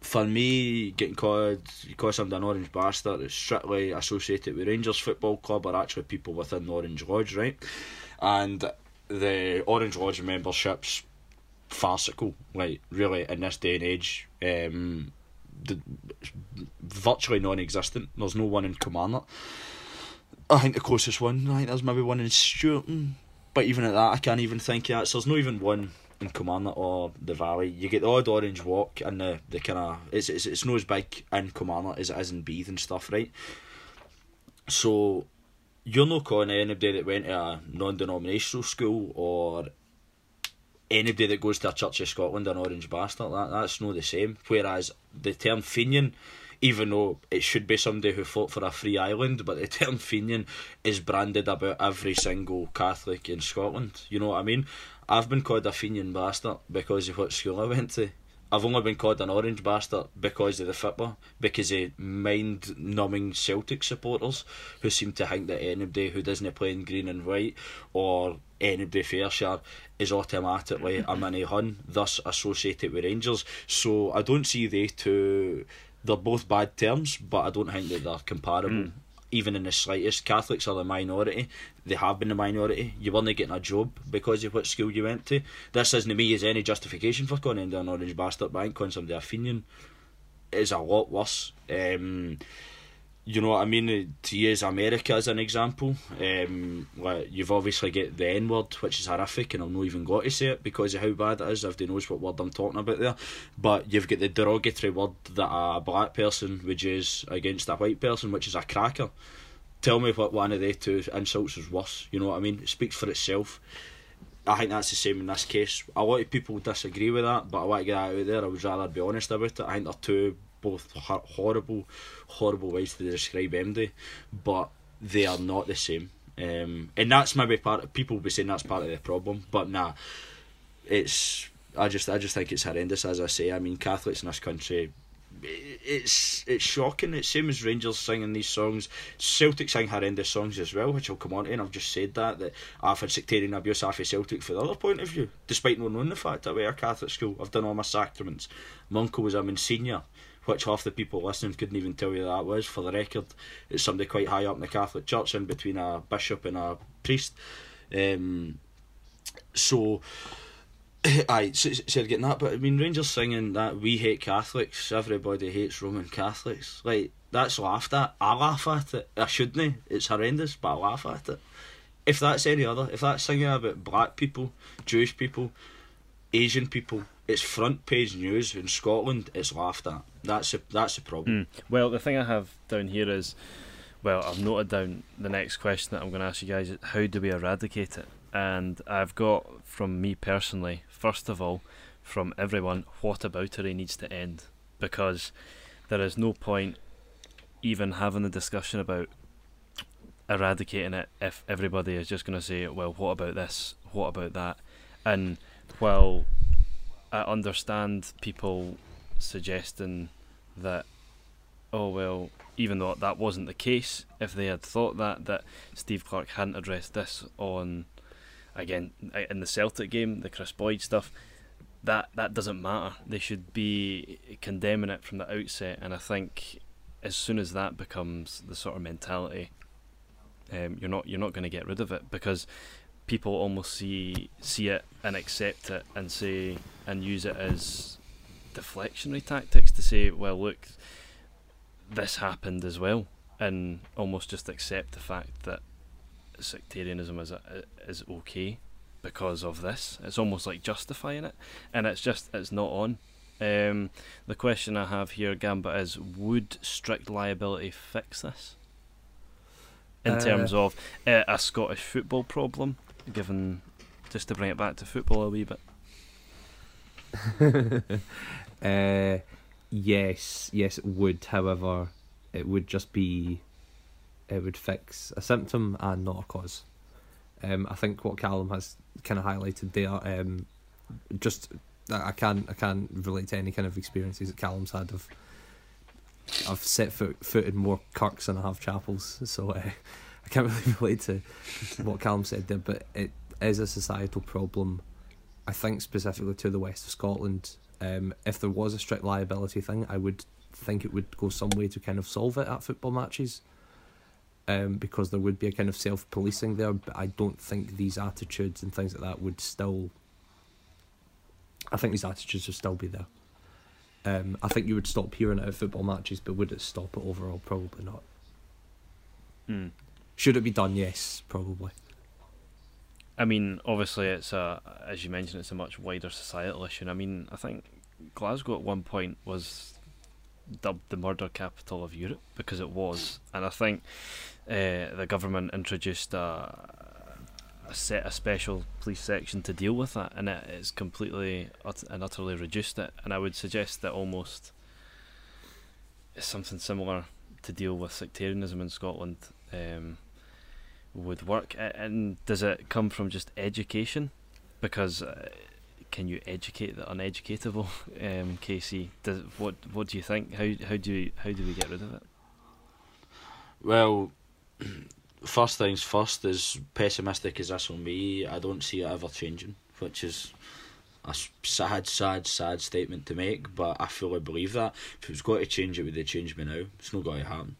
for me, getting called because I'm an orange bastard is strictly associated with Rangers Football Club or actually people within the Orange Lodge, right? And the Orange Lodge membership's farcical, like really in this day and age. Um, the, virtually non-existent. There's no one in Kilmarnock. I think the closest one, I think there's maybe one in Stewarton, but even at that, I can't even think of that. So there's not even one in Kilmarnock or the Valley. You get the odd orange walk and the, the kind of it's, it's it's not as big in Kilmarnock as it is in Beith and stuff, right? So you're not calling anybody that went to a non-denominational school or anybody that goes to a Church of Scotland an orange bastard. That that's not the same. Whereas the term Fenian even though it should be somebody who fought for a free island, but the term Fenian is branded about every single Catholic in Scotland. You know what I mean? I've been called a Fenian bastard because of what school I went to. I've only been called an orange bastard because of the football, because of mind numbing Celtic supporters who seem to think that anybody who doesn't play in green and white or anybody Fairshire is automatically a mini hun, thus associated with Rangers. So I don't see they two they're both bad terms, but I don't think that they're comparable. Mm. even in the slightest. Catholics are the minority. They have been the minority. You weren't getting a job because of what school you went to. This isn't to me as any justification for going into an orange bastard bank calling somebody a Fenian. Is a lot worse. Um, you know what I mean? To use America as an example, um, like you've obviously got the N word, which is horrific, and I've not even got to say it because of how bad it is. They knows what word I'm talking about there, but you've got the derogatory word that a black person would use against a white person, which is a cracker. Tell me what one of the two insults is worse. You know what I mean? It speaks for itself. I think that's the same in this case. A lot of people disagree with that, but I want to get out there. I would rather be honest about it. I think they're two both horrible, horrible ways to describe MD, but they are not the same. Um, and that's maybe part. Of, people will be saying that's part of the problem, but nah, it's. I just, I just think it's horrendous. As I say, I mean, Catholics in this country it's it's shocking. It's same as Rangers singing these songs. Celtic sing horrendous songs as well, which I'll come on to, and I've just said that that I've had sectarian abuse off of Celtic for the other point of view, despite not knowing the fact that we're a Catholic school. I've done all my sacraments. My uncle was a Monsignor, which half the people listening couldn't even tell you that was. For the record, it's somebody quite high up in the Catholic Church, in between a bishop and a priest. Um, so Aye, so, so getting that, but I mean, Rangers singing that we hate Catholics, everybody hates Roman Catholics. Like, that's laughed at. I laugh at it. I shouldn't. It's horrendous, but I laugh at it. If that's any other, if that's singing about black people, Jewish people, Asian people, it's front page news in Scotland, it's laughed at. That's a, that's the problem. Mm. Well, the thing I have down here is, well, I've noted down the next question that I'm going to ask you guys is how do we eradicate it? And I've got from me personally, first of all, from everyone, what about it needs to end because there is no point even having a discussion about eradicating it if everybody is just going to say, well, what about this? What about that? And while I understand people suggesting that, oh, well, even though that wasn't the case, if they had thought that, that Steve Clarke hadn't addressed this on again in the Celtic game, the Kris Boyd stuff, that that doesn't matter. They should be condemning it from the outset, and I think as soon as that becomes the sort of mentality, um, you're not you're not going to get rid of it because people almost see see it and accept it and say and use it as deflectionary tactics to say, well, look, this happened as well, and almost just accept the fact that sectarianism is is okay because of this. It's almost like justifying it, and it's just it's not on. Um, the question I have here, Gamba, is would strict liability fix this? In uh, terms of uh, a Scottish football problem, given just to bring it back to football a wee bit. uh, yes, yes, it would. However, it would just be it would fix a symptom and not a cause. Um, I think what Callum has kind of highlighted there, um, just I can't I can't relate to any kind of experiences that Callum's had. Of I've set foot in more kirks than I have chapels, so uh, I can't really relate to what Callum said there. But it is a societal problem. I think specifically to the west of Scotland. Um, if there was a strict liability thing, I would think it would go some way to kind of solve it at football matches um, because there would be a kind of self policing there. But I don't think these attitudes and things like that would still. I think these attitudes would still be there. Um, I think you would stop hearing it at football matches, but would it stop it overall? Probably not. Mm. Should it be done? Yes, probably. I mean, obviously, it's a as you mentioned, it's a much wider societal issue. And I mean, I think Glasgow at one point was dubbed the murder capital of Europe because it was, and I think uh, the government introduced a, a set a special police section to deal with that, and it's completely and utterly reduced it. And I would suggest that almost something similar to deal with sectarianism in Scotland um, would work. And does it come from just education? Because uh, can you educate the uneducatable, um, Casey? Does, what what do you think? How how do you, how do we get rid of it? Well, first things first. As pessimistic as this will be, I don't see it ever changing, which is a sad, sad, sad statement to make. But I fully believe that if it was going to change, it would have changed me now. It's not going to happen.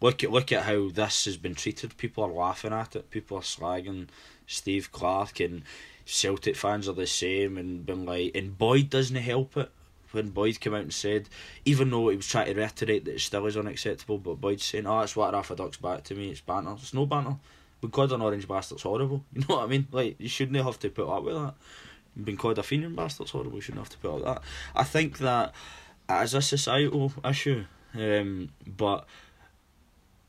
look at look at how this has been treated. People are laughing at it. People are slagging Steve Clarke and Celtic fans are the same and been like and Boyd doesn't help it. When Boyd came out and said, even though he was trying to reiterate that it still is unacceptable, but Boyd's saying, "Oh, that's what Rafa Duck's back to me. It's banter. It's no banter. Being called an orange bastard's horrible. You know what I mean? Like you shouldn't have to put up with that. Being called a Fenian bastard's horrible. You shouldn't have to put up with that. I think that as a societal issue, um, but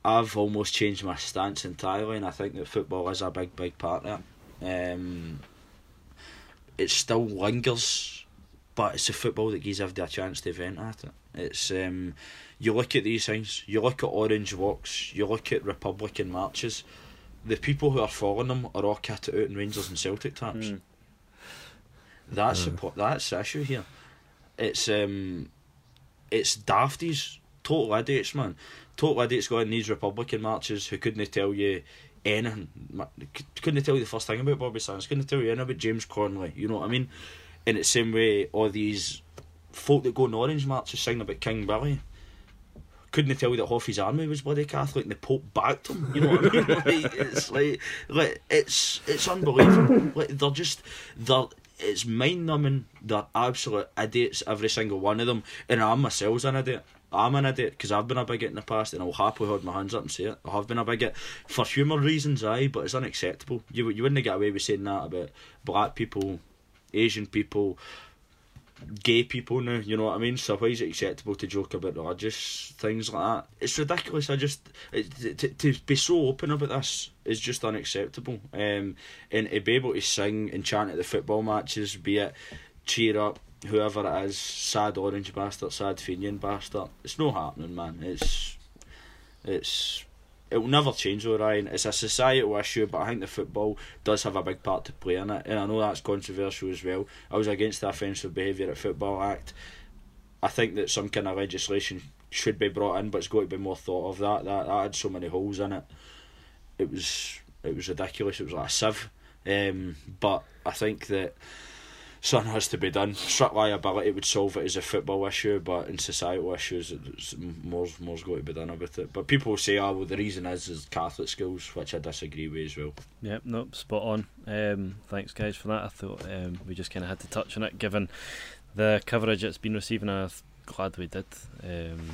I've almost changed my stance entirely, and I think that football is a big, big part of. Um, it still lingers, but it's a football that gives everybody a chance to vent at it. It's um, you look at these things, you look at orange walks, you look at Republican marches. The people who are following them are all kitted out in Rangers and Celtic taps. Mm. That's the that's the issue here. It's um, it's dafties, total idiots, man. Total idiots going in these Republican marches who couldn't tell you anything. Couldn't tell you the first thing about Bobby Sands. Couldn't tell you anything about James Connolly. You know what I mean? In the same way, all these folk that go in orange marches sing about King Billy. Couldn't they tell you that Hoffy's army was bloody Catholic and the Pope backed him. You know what I mean? like, it's like, like it's it's unbelievable. like they're just they're it's mind numbing. They're absolute idiots, every single one of them. And I myself's an idiot. I'm an idiot because I've been a bigot in the past, and I'll happily hold my hands up and say it. I have been a bigot for humour reasons, aye, but it's unacceptable. You you wouldn't get away with saying that about black people, Asian people, gay people now. You know what I mean? So why is it acceptable to joke about religious things like that? It's ridiculous. I just it, to to be so open about this is just unacceptable. Um, and to be able to sing and chant at the football matches, be it cheer up, whoever it is, sad orange bastard, sad Fenian bastard. It's not happening, man. It's it's it will never change though, Ryan. It's a societal issue, but I think the football does have a big part to play in it, and I know that's controversial as well. I was against the Offensive Behaviour at Football Act. I think that some kind of legislation should be brought in, but it's got to be more thought of. That that, that had so many holes in it. It was it was ridiculous. It was like a sieve. Um, but I think that something has to be done. Strict liability would solve it as a football issue, but in societal issues, it's, more's more's got to be done about it. But people say, "Oh, well, the reason is is Catholic schools," which I disagree with as well. Yep, nope, spot on. Um, thanks, guys, for that. I thought um, we just kind of had to touch on it, given the coverage it's been receiving. I'm glad we did. Um,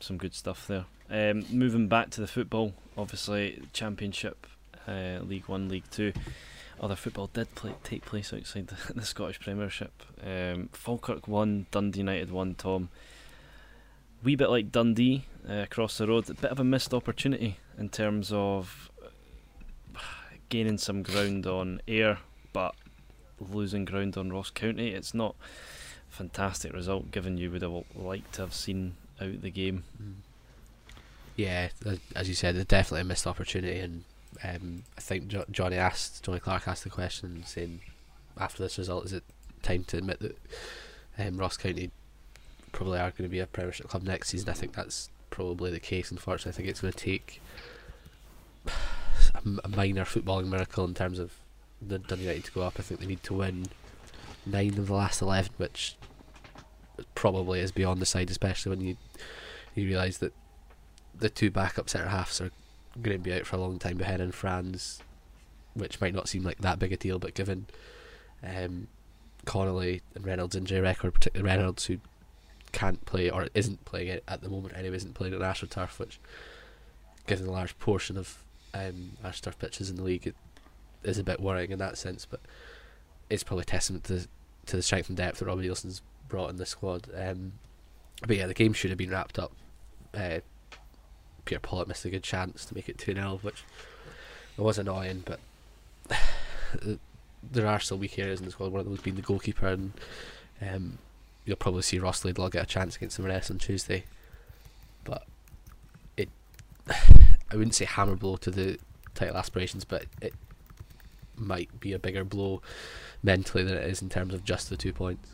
some good stuff there. Um, moving back to the football, obviously, Championship, uh, League One, League Two. Other football did play, take place outside the, the Scottish Premiership. Um, Falkirk won, Dundee United won. Tom, wee bit like Dundee uh, across the road, a bit of a missed opportunity in terms of gaining some ground on Ayr, but losing ground on Ross County. It's not a fantastic result, given you would have liked to have seen out the game. Yeah, as you said, it's definitely a missed opportunity, and um, I think jo- Johnny asked Johnny Clark asked the question saying after this result, is it time to admit that um, Ross County probably are going to be a Premiership club next season? I think that's probably the case. Unfortunately, I think it's going to take a, minor footballing miracle in terms of the Dundee United to go up. I think they need to win nine of the last eleven, which probably is beyond the side, especially when you you realise that the two backup centre halves are going to be out for a long time behind in France, which might not seem like that big a deal, but given um, Connolly and Reynolds' injury record, particularly Reynolds, who can't play or isn't playing it at the moment anyway, isn't playing at AstroTurf, which given a large portion of um, AstroTurf pitches in the league, it is a bit worrying in that sense, but it's probably testament to to the strength and depth that Robbie Neilson's brought in the squad. Um, but yeah, the game should have been wrapped up. Uh, Peter Pawlett missed a good chance to make it 2 0, which it was annoying, but there are still weak areas in the squad, one of them those being the goalkeeper, and um, you'll probably see Ross Laidlaw get a chance against the rest on Tuesday. But it, I wouldn't say hammer blow to the title aspirations, but it might be a bigger blow mentally than it is in terms of just the two points.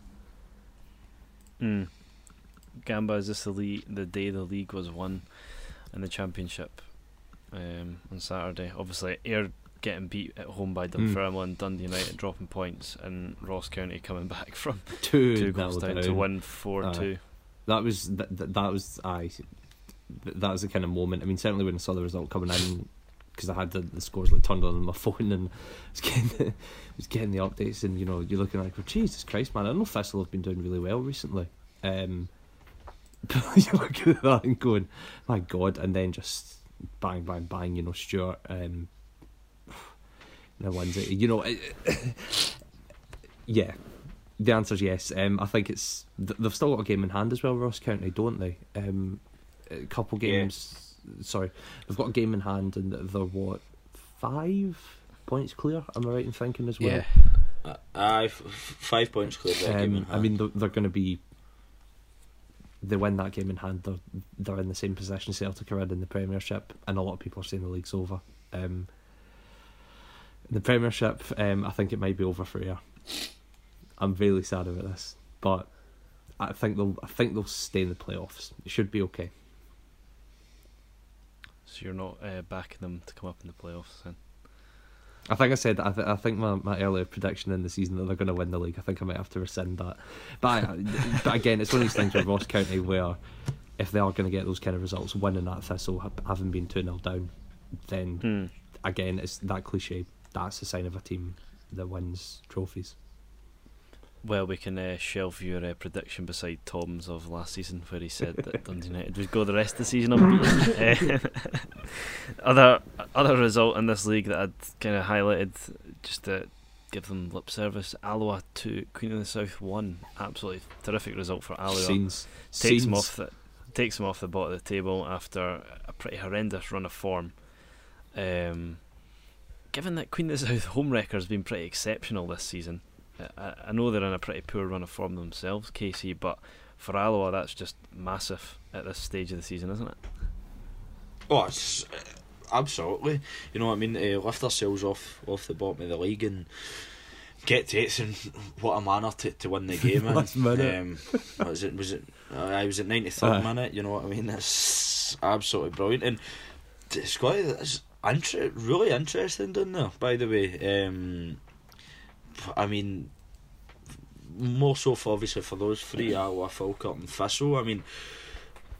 Mm. Gamba, is this the the day the league was won in the championship um, on Saturday? Obviously, Ayr getting beat at home by Dunfermline, Dundee United dropping points, and Ross County coming back from Two, two goals down to down. win four two. That was that, that, that was I. th- that was the kind of moment. I mean, certainly when I saw the result coming in, because I had the, the scores like turned on my phone and was getting the, was getting the updates, and you know you're looking like, well, Jesus Christ, man! I know Thistle have been doing really well recently. Um, you look at that and going, my God! And then just bang, bang, bang. You know, Stuart. Um, now wins it. You know, it, yeah. The answer's yes. Um, I think it's they've still got a game in hand as well, Ross County, don't they? Um, a couple Yeah. games. Sorry, they've got a game in hand, and they're what five points clear. Am I right in thinking as well? Yeah. Uh, aye, f- f- five points clear. that game in Um, I mean, they're, they're going to be. They win that game in hand. They're they're in the same position Celtic are in in the Premiership, and a lot of people are saying the league's over. Um, the Premiership, um, I think it might be over for you. I'm really sad about this, but I think they'll I think they'll stay in the playoffs. It should be okay. So you're not uh, backing them to come up in the playoffs then? I think I said I, th- I think my, my earlier prediction in the season that they're going to win the league. I think I might have to rescind that. But I, but again, it's one of these things with Ross County where if they are going to get those kind of results, winning that Thistle, ha- having been two 0 down, then Hmm. again it's that cliche. That's the sign of a team that wins trophies. Well, we can uh, shelve your uh, prediction beside Tom's of last season, where he said that Dundee United would go the rest of the season unbeaten. uh, other other result in this league that I'd kind of highlighted just to give them lip service: Alloa two, Queen of the South one. Absolutely terrific result for Alloa. Scenes, takes them off the takes them off the bottom of the table after a pretty horrendous run of form. Um, given that Queen of the South home record has been pretty exceptional this season, I, I know they're in a pretty poor run of form themselves, Casey, but for Alloa that's just massive at this stage of the season, isn't it? Oh, it's, uh, absolutely. You know what I mean? Uh, lift ourselves off off the bottom of the league and get to it. And what a manner to, to win the game in. Last minute. Um, what was it? Was it? Uh, I was at ninety third Aye. minute. You know what I mean? That's absolutely brilliant. And it's quite inter- really interesting down there. By the way, um, I mean. More so for obviously for those three, Alloa, Falkirk, and Thistle. I mean,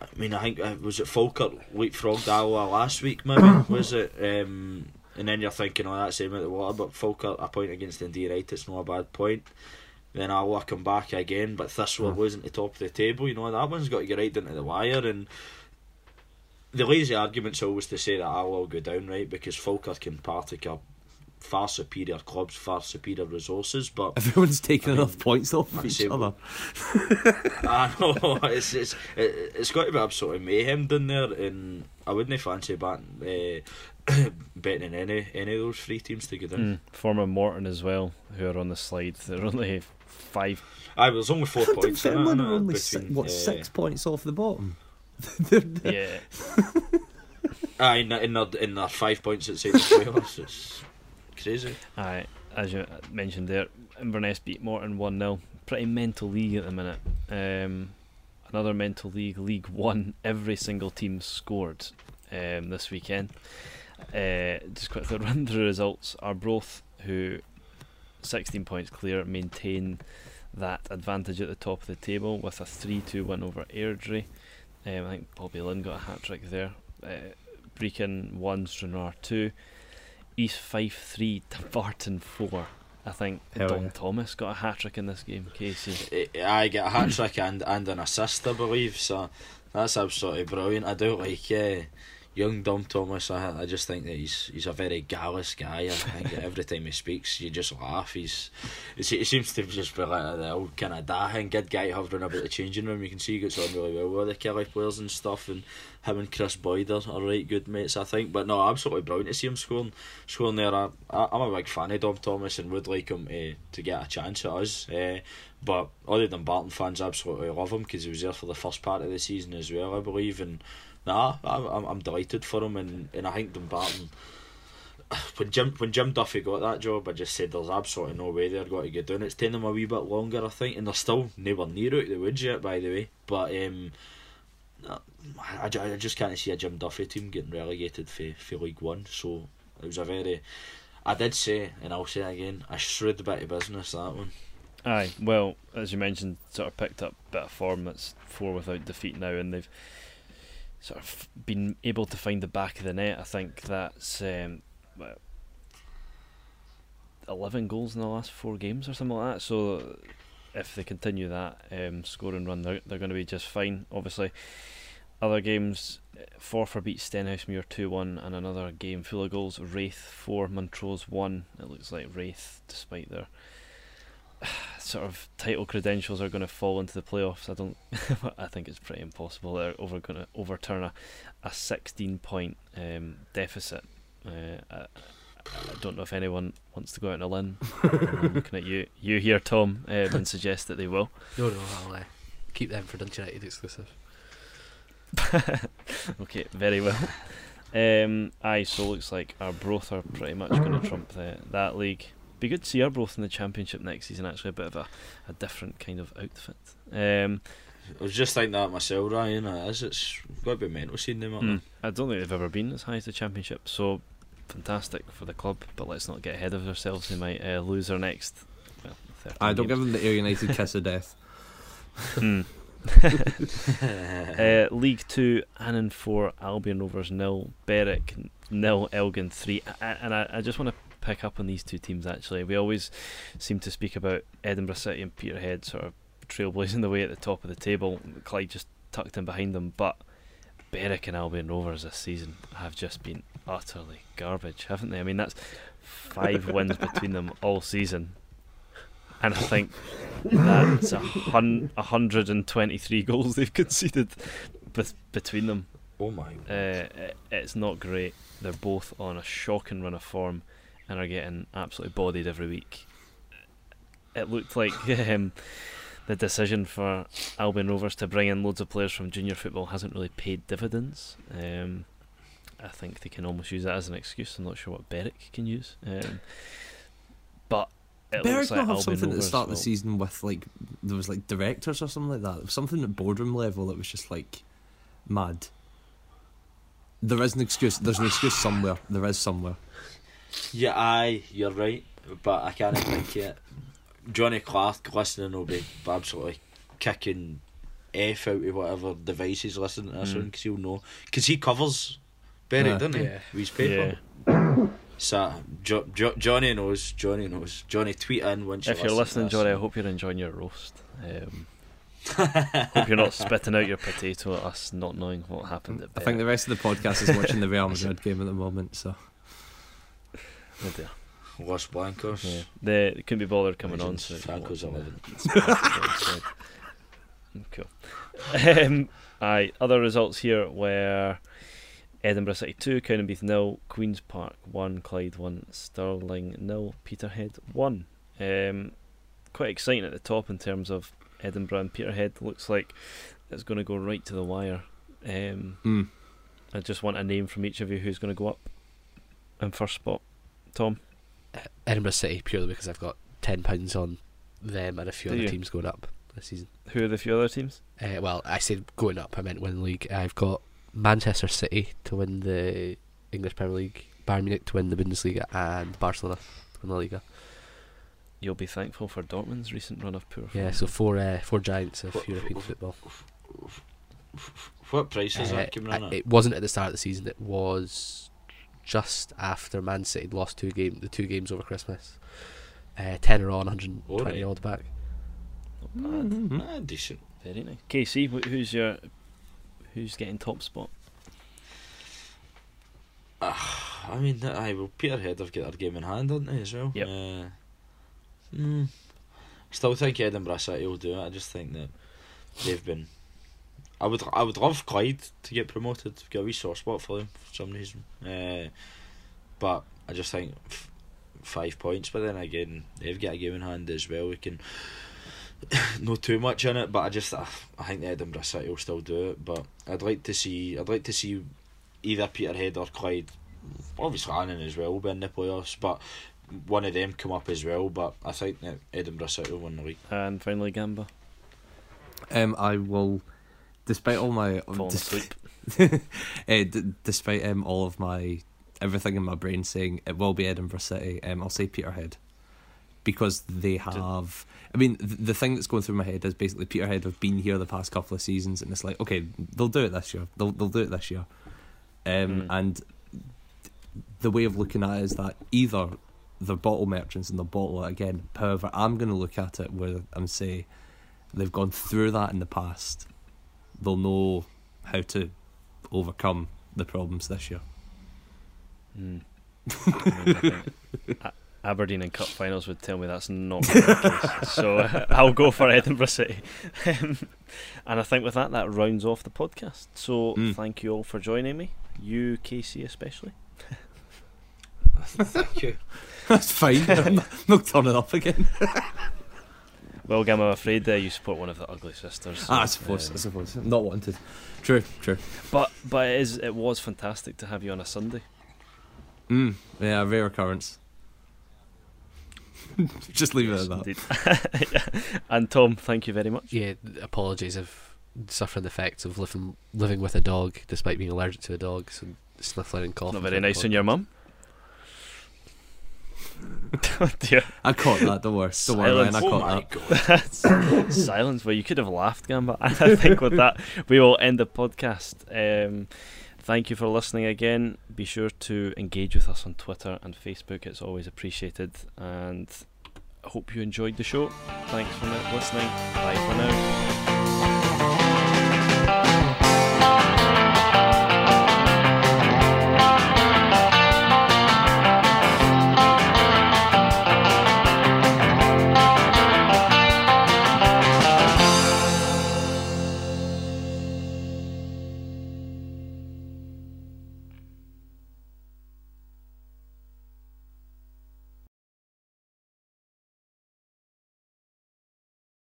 I mean, I think uh, was it Falkirk leapfrogged Alloa last week, maybe was it? Um, and then you're thinking, oh, that's aim at the water, but Falkirk a point against Dundee United, it's not a bad point. Then Alloa come back again, but Thistle Hmm. losing the top of the table. You know that one's got to get right down to the wire, and the lazy argument's always to say that I will go down, right? Because Falkirk and Partick are far superior clubs, far superior resources, but Everyone's taking I mean, enough points off I'd each say other. I know it's it's it, it's got to be absolutely mayhem down there, and I wouldn't fancy batting, uh, betting any any of those three teams to go down. Mm. Former Morton as well, who are on the slide. They're only five. I was only four points. in it, Dunfermline innit, are only between, six, what uh, six points off the bottom. They're- they're- Yeah, Aye, in, in their in their five points outside the playoffs. It's crazy. Aye, as you mentioned there, Inverness beat Morton 1 0. Pretty mental league at the minute. Um, another mental league, League One. Every single team scored um, this weekend. Uh, just quickly run through the results. Arbroath, who 16 points clear, maintain that advantage at the top of the table with a 3 2 win over Airdrie. Um, I think Bobby Linn got a hat trick there. Uh, Brechin 1, Stranraer 2. East Fife 3 Dumbarton 4. I think Hell Don yeah. Thomas got a hat trick in this game, Casey. Eh, I get a hat trick and and an assist, I believe. So that's absolutely brilliant. I do like uh, young Dom Thomas. I I just think that he's he's a very gallus guy. I think every time he speaks, you just laugh. He's he se- seems to just be like the old kind of dahin good guy hovering about the changing room. You can see he gets on really well with the Killie players and stuff, and him and Kris Boyd are, are right good mates, I think. But no, absolutely brilliant to see him scoring scoring there. I, I, I'm a big fan of Dom Thomas and would like him to, to get a chance at us. Uh, but other than Barton fans, absolutely love him because he was there for the first part of the season as well, I believe. And nah, I'm, I'm delighted for him, and, and I think Dumbarton. When Jim when Jim Duffy got that job, I just said there's absolutely no way they're going to get down. It's taken them a wee bit longer, I think, and they're still nowhere near out of the woods yet, by the way. But um, I, I just can't see a Jim Duffy team getting relegated for, for League One. So it was a very, I did say, and I'll say again, a shrewd bit of business that one. Aye, well, as you mentioned, sort of picked up a bit of form. That's four without defeat now, and they've sort of been able to find the back of the net. I think that's um, eleven goals in the last four games or something like that. So if they continue that um, scoring run, they're they're going to be just fine. Obviously, other games, Forfar beat Stenhousemuir two one, and another game full of goals. Raith four, Montrose one. It looks like Raith, despite their sort of title credentials are going to fall into the playoffs. I don't. I think it's pretty impossible. They're over going to overturn a, a 16 point um, deficit. Uh, I, I don't know if anyone wants to go out on a limb. I'm looking at you, you here, Tom, um, and suggest that they will. No, no, I'll uh, keep them for Dundee United exclusive. okay, very well. Um, aye, so looks like Arbroath are pretty much going to trump the, that league. Be good to see Arbroath in the championship next season. Actually, a bit of a, a different kind of outfit. Um, I was just thinking that myself, Ryan. It is. It's got to be mental seeing them up mm, I don't think they've ever been as high as the championship. So fantastic for the club, but let's not get ahead of ourselves. They might uh, lose their next. Well, I don't games. give them the Ayr United kiss of death. Hmm. uh, League Two, Annan four, Albion Rovers nil, Berwick nil, Elgin three, A- a- and I, I just want to pick up on these two teams. Actually, we always seem to speak about Edinburgh City and Peterhead sort of trailblazing the way at the top of the table. Clyde just tucked in behind them, but Berwick and Albion Rovers this season have just been utterly garbage, haven't they? I mean, that's five wins between them all season. And I think that's a hun- 123 goals they've conceded beth- between them. Oh my. Uh, it's not great. They're both on a shocking run of form and are getting absolutely bodied every week. It looked like um, the decision for Albion Rovers to bring in loads of players from junior football hasn't really paid dividends. Um, I think they can almost use that as an excuse. I'm not sure what Berwick can use. Um, but it Berwick like have something at the start of the season with like there was like directors or something like that. Something at boardroom level that was just like mad. There is an excuse. There's an excuse somewhere. There is somewhere. Yeah, aye, you're right, but I can't think it. Johnny Clark listening will be absolutely kicking F out of whatever device he's listening to this Mm. on because he'll know. Because he covers Berwick, Yeah. doesn't he? Yeah. With his paper. Yeah. So, jo- jo- Johnny knows, Johnny knows. Johnny, tweet in once If you you're listening, Johnny, I hope you're enjoying your roast. Um, hope you're not spitting out your potato at us not knowing what happened at I think the rest of the podcast is watching the Real Madrid game at the moment. So Dear. Los Blancos. Yeah. They, they couldn't be bothered coming on, Legends, so Franco's watching the- 11. the spectacle instead. cool. Um, aye, other results here were Edinburgh City 2, Cowdenbeath nil, Queen's Park 1, Clyde 1, Stirling nil, Peterhead 1. Um, quite exciting at the top in terms of Edinburgh and Peterhead. Looks like it's going to go right to the wire. Um, mm. I just want a name from each of you who's going to go up in first spot. Tom? Edinburgh City purely because I've got ten pounds on them and a few Do other you? teams going up this season. Who are the few other teams? Uh, well, I said going up. I meant win the league. I've got Manchester City to win the English Premier League, Bayern Munich to win the Bundesliga, and Barcelona to win the Liga. You'll be thankful for Dortmund's recent run of poor Yeah, so four uh, four giants of What- European football. What price is Uh, that coming in at? it wasn't at the start of the season. It was just after Man City lost two game the two games over Christmas. Uh, tenner on, 120 Alright. odd back. Not bad. Ah, decent. Very nice. Casey, wh- who's your who's getting top spot? I mean, I will. well, Peterhead have got their game in hand, haven't they, as well? Yep. Uh, hmm. Still think Edinburgh City will do it. I just think that they've been. I would, I would love Clyde to get promoted. Get a wee soft spot for them for some reason. Uh, but I just think f- five points. But then again, they've got a game in hand as well. We can not too much in it, but I just I, I think the Edinburgh City will still do it. But I'd like to see I'd like to see either Peterhead or Clyde. Obviously, Annan as well will be in the playoffs, but one of them come up as well. But I think that Edinburgh City will win the league. And finally, Gamba. um, I will, despite all my Falling dis- asleep. uh, d- despite um all of my everything in my brain saying it will be Edinburgh City, um, I'll say Peterhead. because they have. I mean, th- the thing that's going through my head is basically Peterhead have been here the past couple of seasons, and it's like, okay, they'll do it this year. They'll they'll do it this year, um, Mm. and the way of looking at it is that either they're bottle merchants and they'll bottle it again. However, I'm going to look at it where I'm say they've gone through that in the past. They'll know how to overcome the problems this year. Mm. I mean, I Aberdeen in cup finals would tell me that's not the case. So uh, I'll go for Edinburgh City. Um, and I think with that, that rounds off the podcast. So Mm. thank you all for joining me, you, Casey, especially. Thank you. That's fine. I'm not, not turning up again. Well, Gam, I'm afraid uh, you support one of the ugly sisters. so, ah, I suppose. um, I suppose. Not wanted. True. True. but but it is it was fantastic to have you on a Sunday. Mm, yeah, a rare occurrence. Just leave it at that. Indeed. and Tom, thank you very much. Yeah, apologies of suffering the effects of living living with a dog despite being allergic to a dog, so sniffling and coughing. Not very nice on your mum. Oh dear. I caught that. Don't worry. Don't worry, Ryan. I Silence. Oh caught my that. Silence. Well, you could have laughed, Gamba. I think with that we will end the podcast. Um, thank you for listening again. Be sure to engage with us on Twitter and Facebook. It's always appreciated. And I hope you enjoyed the show. Thanks for listening. Bye for now.